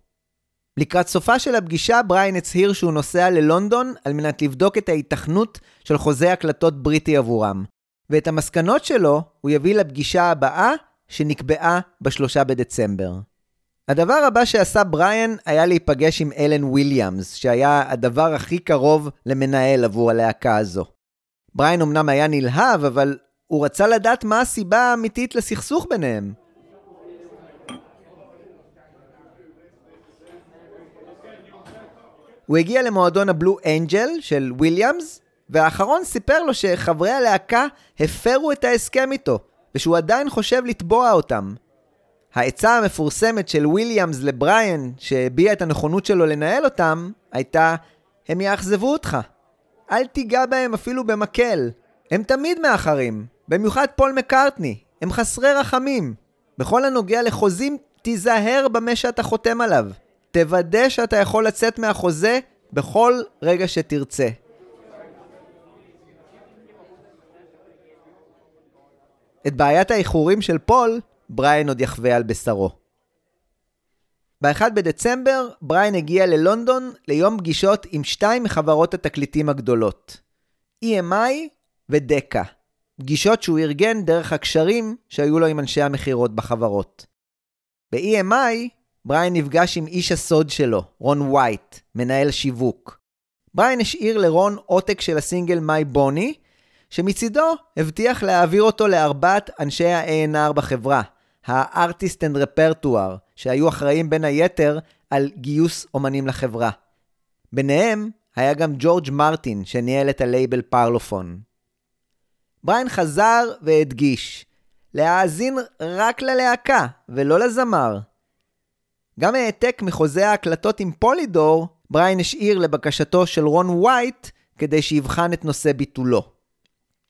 לקראת סופה של הפגישה, בריין הצהיר שהוא נוסע ללונדון על מנת לבדוק את ההיתכנות של חוזה הקלטות בריטי עבורם, ואת המסקנות שלו הוא יביא לפגישה הבאה שנקבעה בשלושה בדצמבר. הדבר הבא שעשה בריין היה להיפגש עם אלן וויליאמס, שהיה הדבר הכי קרוב למנהל עבור הלהקה הזו. בריין אמנם היה נלהב, אבל הוא רצה לדעת מה הסיבה האמיתית לסכסוך ביניהם. הוא הגיע למועדון הבלו אנג'ל של וויליאמס, והאחרון סיפר לו שחברי הלהקה הפרו את ההסכם איתו, ושהוא עדיין חושב לתבוע אותם. העצה המפורסמת של וויליאמס לבריאן, שהביע את הנכונות שלו לנהל אותם, הייתה, הם יאכזבו אותך. אל תיגע בהם אפילו במקל. הם תמיד מאחרים, במיוחד פול מקארטני. הם חסרי רחמים. בכל הנוגע לחוזים, תיזהר במה שאתה חותם עליו. תוודא שאתה יכול לצאת מהחוזה בכל רגע שתרצה. את בעיית האיחורים של פול, בריין עוד יחווה על בשרו. ב-1 בדצמבר, בריין הגיע ללונדון ליום פגישות עם שתיים מחברות התקליטים הגדולות, EMI ודקה. פגישות שהוא ארגן דרך הקשרים שהיו לו עם אנשי המכירות בחברות. ב-EMI, בריין נפגש עם איש הסוד שלו, רון וייט, מנהל שיווק. בריין השאיר לרון עותק של הסינגל "My Bonnie", שמצידו הבטיח להעביר אותו לארבעת אנשי ה-A&R בחברה, ה-Artist and Repertoire, שהיו אחראים בין היתר על גיוס אומנים לחברה. ביניהם היה גם ג'ורג' מרטין, שניהל את הלייבל פרלופון. בריין חזר והדגיש, להאזין רק ללהקה ולא לזמר. גם העתק מחוזה ההקלטות עם פולידור, בריין השאיר לבקשתו של רון וייט כדי שיבחן את נושא ביטולו.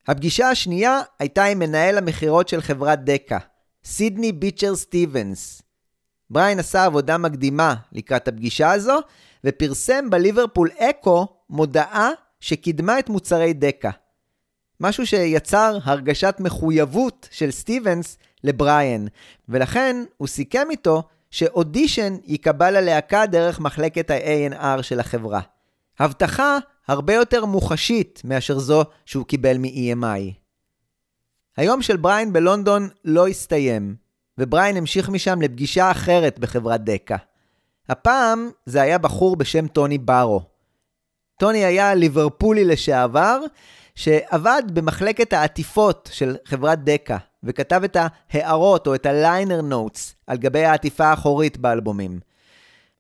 הפגישה השנייה הייתה עם מנהל המכירות של חברת דקה, סידני ביצ'ר סטיבנס. בריין עשה עבודה מקדימה לקראת הפגישה הזו, ופרסם בליברפול אקו מודעה שקידמה את מוצרי דקה. משהו שיצר הרגשת מחויבות של סטיבנס לבריאן, ולכן הוא סיכם איתו שאודישן ייקבע ללהקה דרך מחלקת ה-A&R של החברה. הבטחה הרבה יותר מוחשית מאשר זו שהוא קיבל מ-EMI. היום של בריין בלונדון לא הסתיים, ובריין המשיך משם לפגישה אחרת בחברת דקה. הפעם זה היה בחור בשם טוני ברו. טוני היה ליברפולי לשעבר, שעבד במחלקת העטיפות של חברת דקה, וכתב את ההערות או את ה liner notes על גבי העטיפה האחורית באלבומים.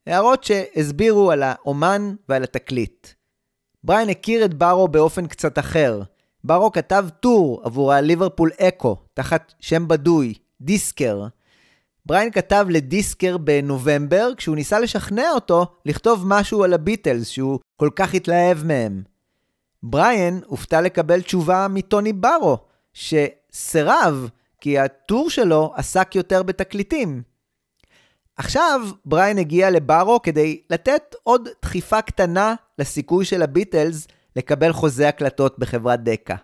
הערות שהסבירו על האומן ועל התקליט. בריין הכיר את ברו באופן קצת אחר. ברו כתב טור עבור הליברפול אקו, תחת שם בדוי, דיסקר. בריין כתב לדיסקר בנובמבר, כשהוא ניסה לשכנע אותו לכתוב משהו על הביטלס, שהוא כל כך התלהב מהם. בריין הופתע לקבל תשובה מטוני ברו, שסירב, כי הטור שלו עסק יותר בתקליטים. עכשיו בריין הגיע לברו כדי לתת עוד דחיפה קטנה לסיכוי של הביטלס לקבל חוזה הקלטות בחברת דקה.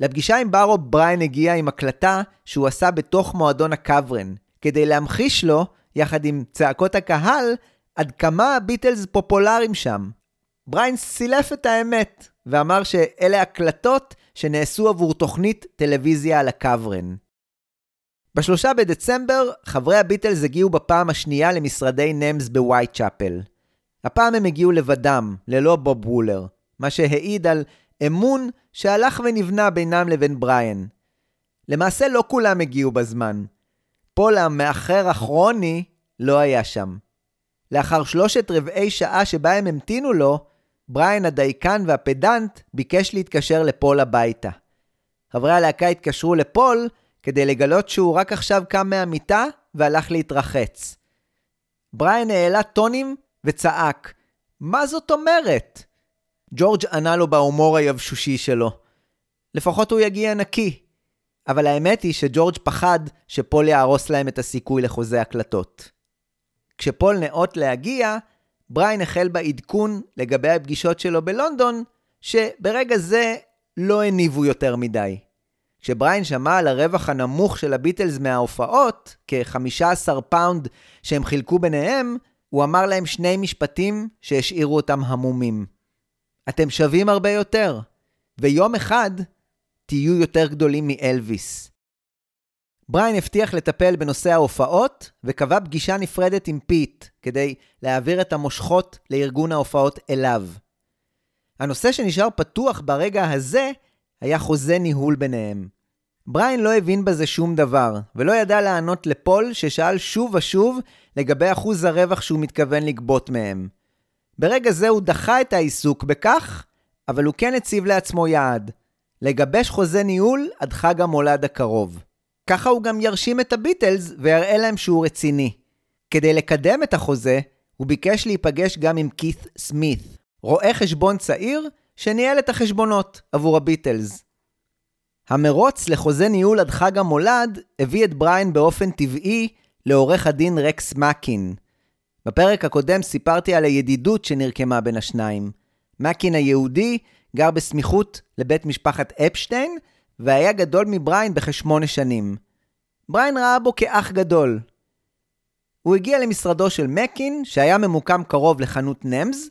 לפגישה עם ברו בריין הגיע עם הקלטה שהוא עשה בתוך מועדון הקוורן, כדי להמחיש לו, יחד עם צעקות הקהל, עד כמה הביטלס פופולריים שם. בריין סילף את האמת, ואמר שאלה הקלטות שנעשו עבור תוכנית טלוויזיה על הקאוורן. בשלושה בדצמבר, חברי הביטלס הגיעו בפעם השנייה למשרדי נמס בווייטצ'אפל. הפעם הם הגיעו לבדם, ללא בוב וולר, מה שהעיד על אמון שהלך ונבנה בינם לבין בריאן. למעשה לא כולם הגיעו בזמן. פול המאחר הכרוני לא היה שם. לאחר שלושת רבעי שעה שבה הם המתינו לו, בריאן הדייקן והפדנט ביקש להתקשר לפול הביתה. חברי הלהקה התקשרו לפול כדי לגלות שהוא רק עכשיו קם מהמיטה והלך להתרחץ. בריאן העלה טונים וצעק, מה זאת אומרת? ג'ורג' ענה לו בהומור היבשושי שלו. לפחות הוא יגיע נקי. אבל האמת היא שג'ורג' פחד שפול יהרוס להם את הסיכוי לחוזה הקלטות. כשפול נאות להגיע, בריין החל בעדכון לגבי הפגישות שלו בלונדון, שברגע זה לא הניבו יותר מדי. כשבריין שמע על הרווח הנמוך של הביטלס מההופעות, כ-15 pound שהם חילקו ביניהם, הוא אמר להם שני משפטים שהשאירו אותם המומים. אתם שווים הרבה יותר, ויום אחד תהיו יותר גדולים מאלוויס. בריין הבטיח לטפל בנושא ההופעות, וקבע פגישה נפרדת עם פיט, כדי להעביר את המושכות לארגון ההופעות אליו. הנושא שנשאר פתוח ברגע הזה היה חוזה ניהול ביניהם. בריין לא הבין בזה שום דבר, ולא ידע לענות לפול ששאל שוב ושוב לגבי אחוז הרווח שהוא מתכוון לגבות מהם. ברגע זה הוא דחה את העיסוק בכך, אבל הוא כן הציב לעצמו יעד, לגבש חוזה ניהול עד חג המולד הקרוב. ככה הוא גם ירשים את הביטלס ויראה להם שהוא רציני. כדי לקדם את החוזה, הוא ביקש להיפגש גם עם כית סמית, רואה חשבון צעיר שניהל את החשבונות עבור הביטלס. המרוץ לחוזה ניהול עד חג המולד הביא את בריין באופן טבעי לעורך הדין רקס מקין. בפרק הקודם סיפרתי על הידידות שנרקמה בין השניים. מקין היהודי גר בסמיכות לבית משפחת אפשטיין, והיה גדול מבריין בכשמונה שנים. בריין ראה בו כאח גדול. הוא הגיע למשרדו של מקין, שהיה ממוקם קרוב לחנות נמס,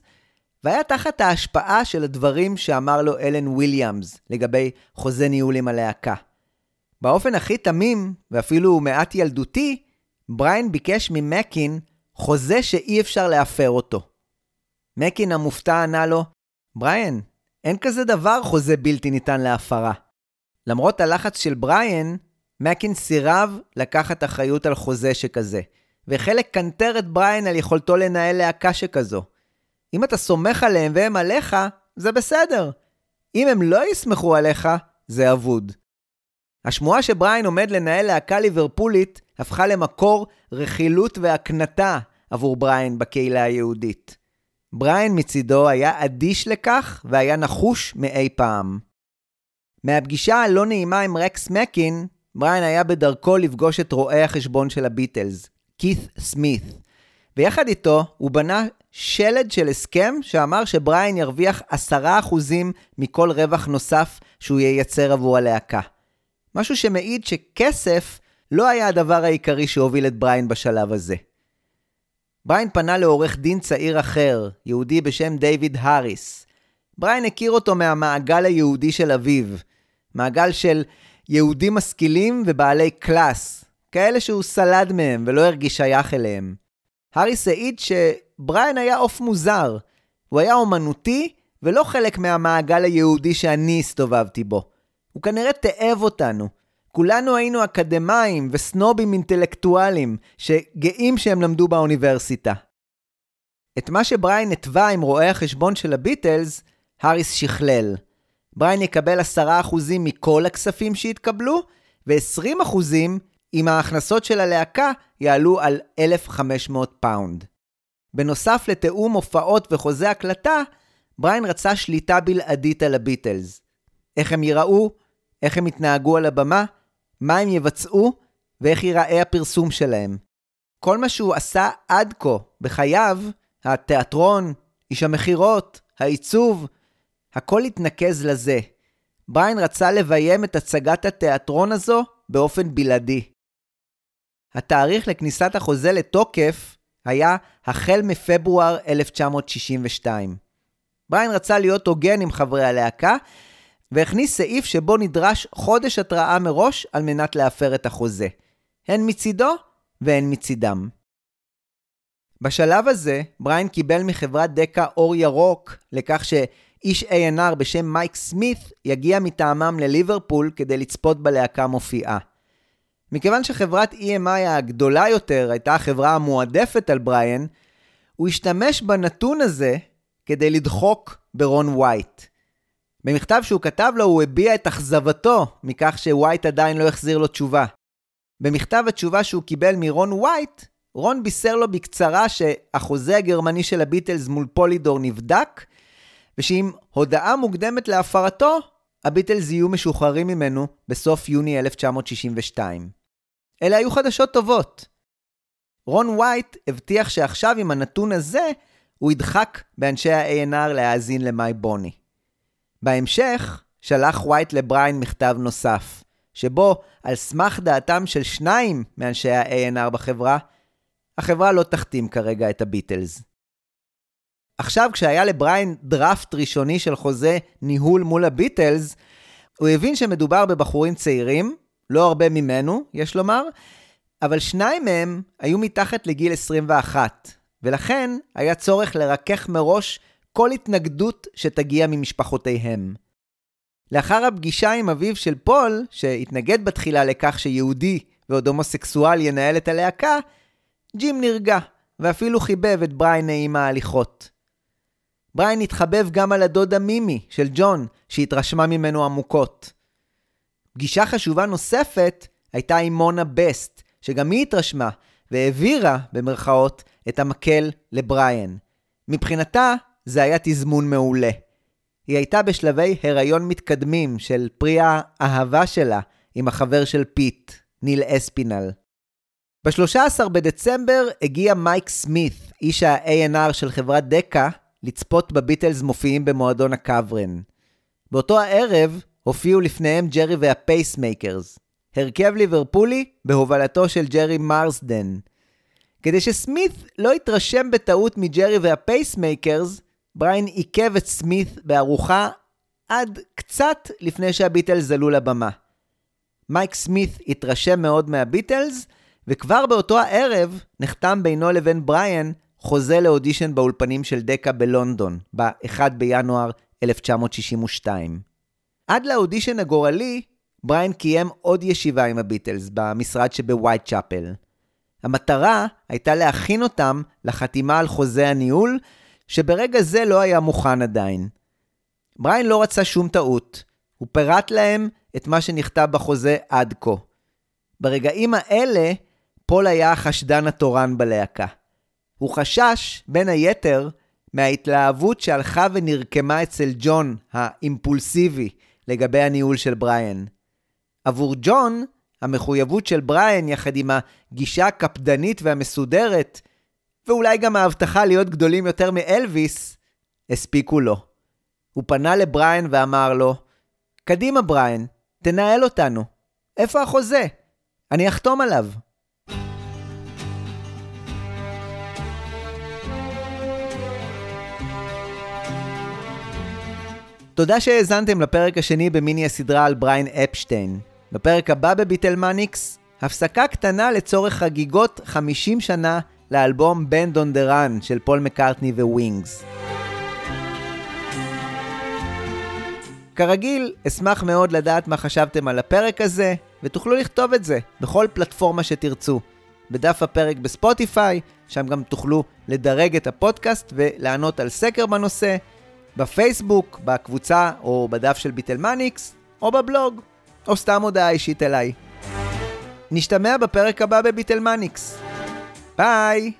והיה תחת ההשפעה של הדברים שאמר לו אלן וויליאמס לגבי חוזה ניהול עם הלהקה. באופן הכי תמים, ואפילו מעט ילדותי, בריין ביקש ממקין חוזה שאי אפשר להפר אותו. מקין המופתע ענה לו, בריין, אין כזה דבר חוזה בלתי ניתן להפרה. למרות הלחץ של בריין, מקין סירב לקחת אחריות על חוזה שכזה, ואף קנטר את בריין על יכולתו לנהל להקה שכזו. אם אתה סומך עליהם והם עליך, זה בסדר. אם הם לא יסמכו עליך, זה אבוד. השמועה שבריין עומד לנהל להקה ליברפולית הפכה למקור רכילות והקנטה עבור בריין בקהילה היהודית. בריין מצידו היה אדיש לכך והיה נחוש מאי פעם. מהפגישה הלא נעימה עם רקס מקין, בריין היה בדרכו לפגוש את רואי החשבון של הביטלס, כית סמית, ויחד איתו הוא בנה שלד של הסכם שאמר שבריין ירוויח 10% מכל רווח נוסף שהוא ייצר עבור הלהקה. משהו שמעיד שכסף לא היה הדבר העיקרי שהוביל את בריין בשלב הזה. בריין פנה לעורך דין צעיר אחר, יהודי בשם דיוויד האריס. בריין הכיר אותו מהמעגל היהודי של אביו, מעגל של יהודים משכילים ובעלי קלאס, כאלה שהוא סלד מהם ולא הרגיש שייך אליהם. האריס העיד שבריין היה עוף מוזר, הוא היה אומנותי ולא חלק מהמעגל היהודי שאני הסתובבתי בו. הוא כנראה תאב אותנו, כולנו היינו אקדמאים וסנובים אינטלקטואלים שגאים שהם למדו באוניברסיטה. את מה שבריין התווה עם רואי החשבון של הביטלס, האריס שכלל. בריין יקבל 10% מכל הכספים שהתקבלו, ו-20% אם ההכנסות של הלהקה יעלו על 1,500 pound. בנוסף לתיאום הופעות וחוזה הקלטה, בריין רצה שליטה בלעדית על הביטלס. איך הם ייראו, איך הם יתנהגו על הבמה, מה הם יבצעו ואיך ייראה הפרסום שלהם. כל מה שהוא עשה עד כה בחייו, התיאטרון, איש המכירות, העיצוב, הכל התנקז לזה. בריין רצה לביים את הצגת התיאטרון הזו באופן בלעדי. התאריך לכניסת החוזה לתוקף היה החל מפברואר 1962. בריין רצה להיות הוגן עם חברי הלהקה, והכניס סעיף שבו נדרש חודש התראה מראש על מנת להפר את החוזה. הן מצידו והן מצידם. בשלב הזה, בריין קיבל מחברת דקה אור ירוק לכך שאיש A&R בשם מייק סמית יגיע מטעמם לליברפול כדי לצפות בלהקה מופיעה. מכיוון שחברת EMI הגדולה יותר הייתה החברה המועדפת על בריין, הוא השתמש בנתון הזה כדי לדחוק ברון וייט. במכתב שהוא כתב לו הוא הביע את אכזבתו מכך שווייט עדיין לא החזיר לו תשובה. במכתב התשובה שהוא קיבל מרון וייט, רון בישר לו בקצרה שהחוזה הגרמני של הביטלס מול פולידור נבדק, ושעם הודעה מוקדמת להפרתו, הביטלס יהיו משוחררים ממנו בסוף יוני 1962. אלה היו חדשות טובות. רון וייט הבטיח שעכשיו עם הנתון הזה, הוא ידחק באנשי ה-ANR להאזין למאי בוני. בהמשך, שלח וייט לבריין מכתב נוסף, שבו, על סמך דעתם של שניים מאנשי ה-ANR בחברה, החברה לא תחתים כרגע את הביטלס. עכשיו, כשהיה לבריין דראפט ראשוני של חוזה ניהול מול הביטלס, הוא הבין שמדובר בבחורים צעירים, לא הרבה ממנו, יש לומר, אבל שניים מהם היו מתחת לגיל 21, ולכן היה צורך לרכך מראש כל התנגדות שתגיע ממשפחותיהם. לאחר הפגישה עם אביו של פול, שהתנגד בתחילה לכך שיהודי ועוד הומוסקסואל ינהל את הלהקה, ג'ים נרגע, ואפילו חיבב את בריין נעים ההליכות. בריין התחבב גם על הדודה מימי של ג'ון, שהתרשמה ממנו עמוקות. פגישה חשובה נוספת הייתה עם מונה בסט, שגם היא התרשמה, והעבירה, במרכאות, את המקל לבריין. מבחינתה, זה היה תזמון מעולה. היא הייתה בשלבי הריון מתקדמים של פרי האהבה שלה עם החבר של פיט, ניל אספינל. ב-13 בדצמבר הגיע מייק סמית, איש ה-A&R של חברת דקה, לצפות בביטלס מופיעים במועדון הקאוורן. באותו הערב הופיעו לפניהם ג'רי והפייסמייקרס, הרכב ליברפולי בהובלתו של ג'רי מרסדן. כדי שסמית לא יתרשם בטעות מג'רי והפייסמייקרס, בריין עיכב את סמית בארוחה עד קצת לפני שהביטלס עלו לבמה. מייק סמית התרשם מאוד מהביטלס, וכבר באותו הערב נחתם בינו לבין בריין חוזה לאודישן באולפנים של דקה בלונדון, ב-1 בינואר 1962. עד לאודישן הגורלי, בריין קיים עוד ישיבה עם הביטלס במשרד שבווייט צ'אפל. המטרה הייתה להכין אותם לחתימה על חוזה הניהול, שברגע זה לא היה מוכן עדיין. בריין לא רצה שום טעות, הוא פירט להם את מה שנכתב בחוזה עד כה. ברגעים האלה, פול היה החשדן התורן בלהקה. הוא חשש, בין היתר, מההתלהבות שהלכה ונרקמה אצל ג'ון, האימפולסיבי, לגבי הניהול של בריאן. עבור ג'ון, המחויבות של בריאן, יחד עם הגישה הקפדנית והמסודרת, ואולי גם ההבטחה להיות גדולים יותר מאלוויס, הספיקו לו. הוא פנה לבריאן ואמר לו, קדימה בריאן, תנהל אותנו. איפה החוזה? אני אחתום עליו. תודה שהאזנתם לפרק השני במיני הסדרה על בריין אפשטיין. בפרק הבא בביטלמניקס, הפסקה קטנה לצורך חגיגות 50 שנה לאלבום Band on the Run של פול מקארטני וווינגס. כרגיל, אשמח מאוד לדעת מה חשבתם על הפרק הזה, ותוכלו לכתוב את זה בכל פלטפורמה שתרצו. בדף הפרק בספוטיפיי, שם גם תוכלו לדרג את הפודקאסט ולענות על סקר בנושא, בפייסבוק, בקבוצה או בדף של ביטלמניקס, או בבלוג, או סתם הודעה אישית אליי. נשתמע בפרק הבא בביטלמניקס. Bye.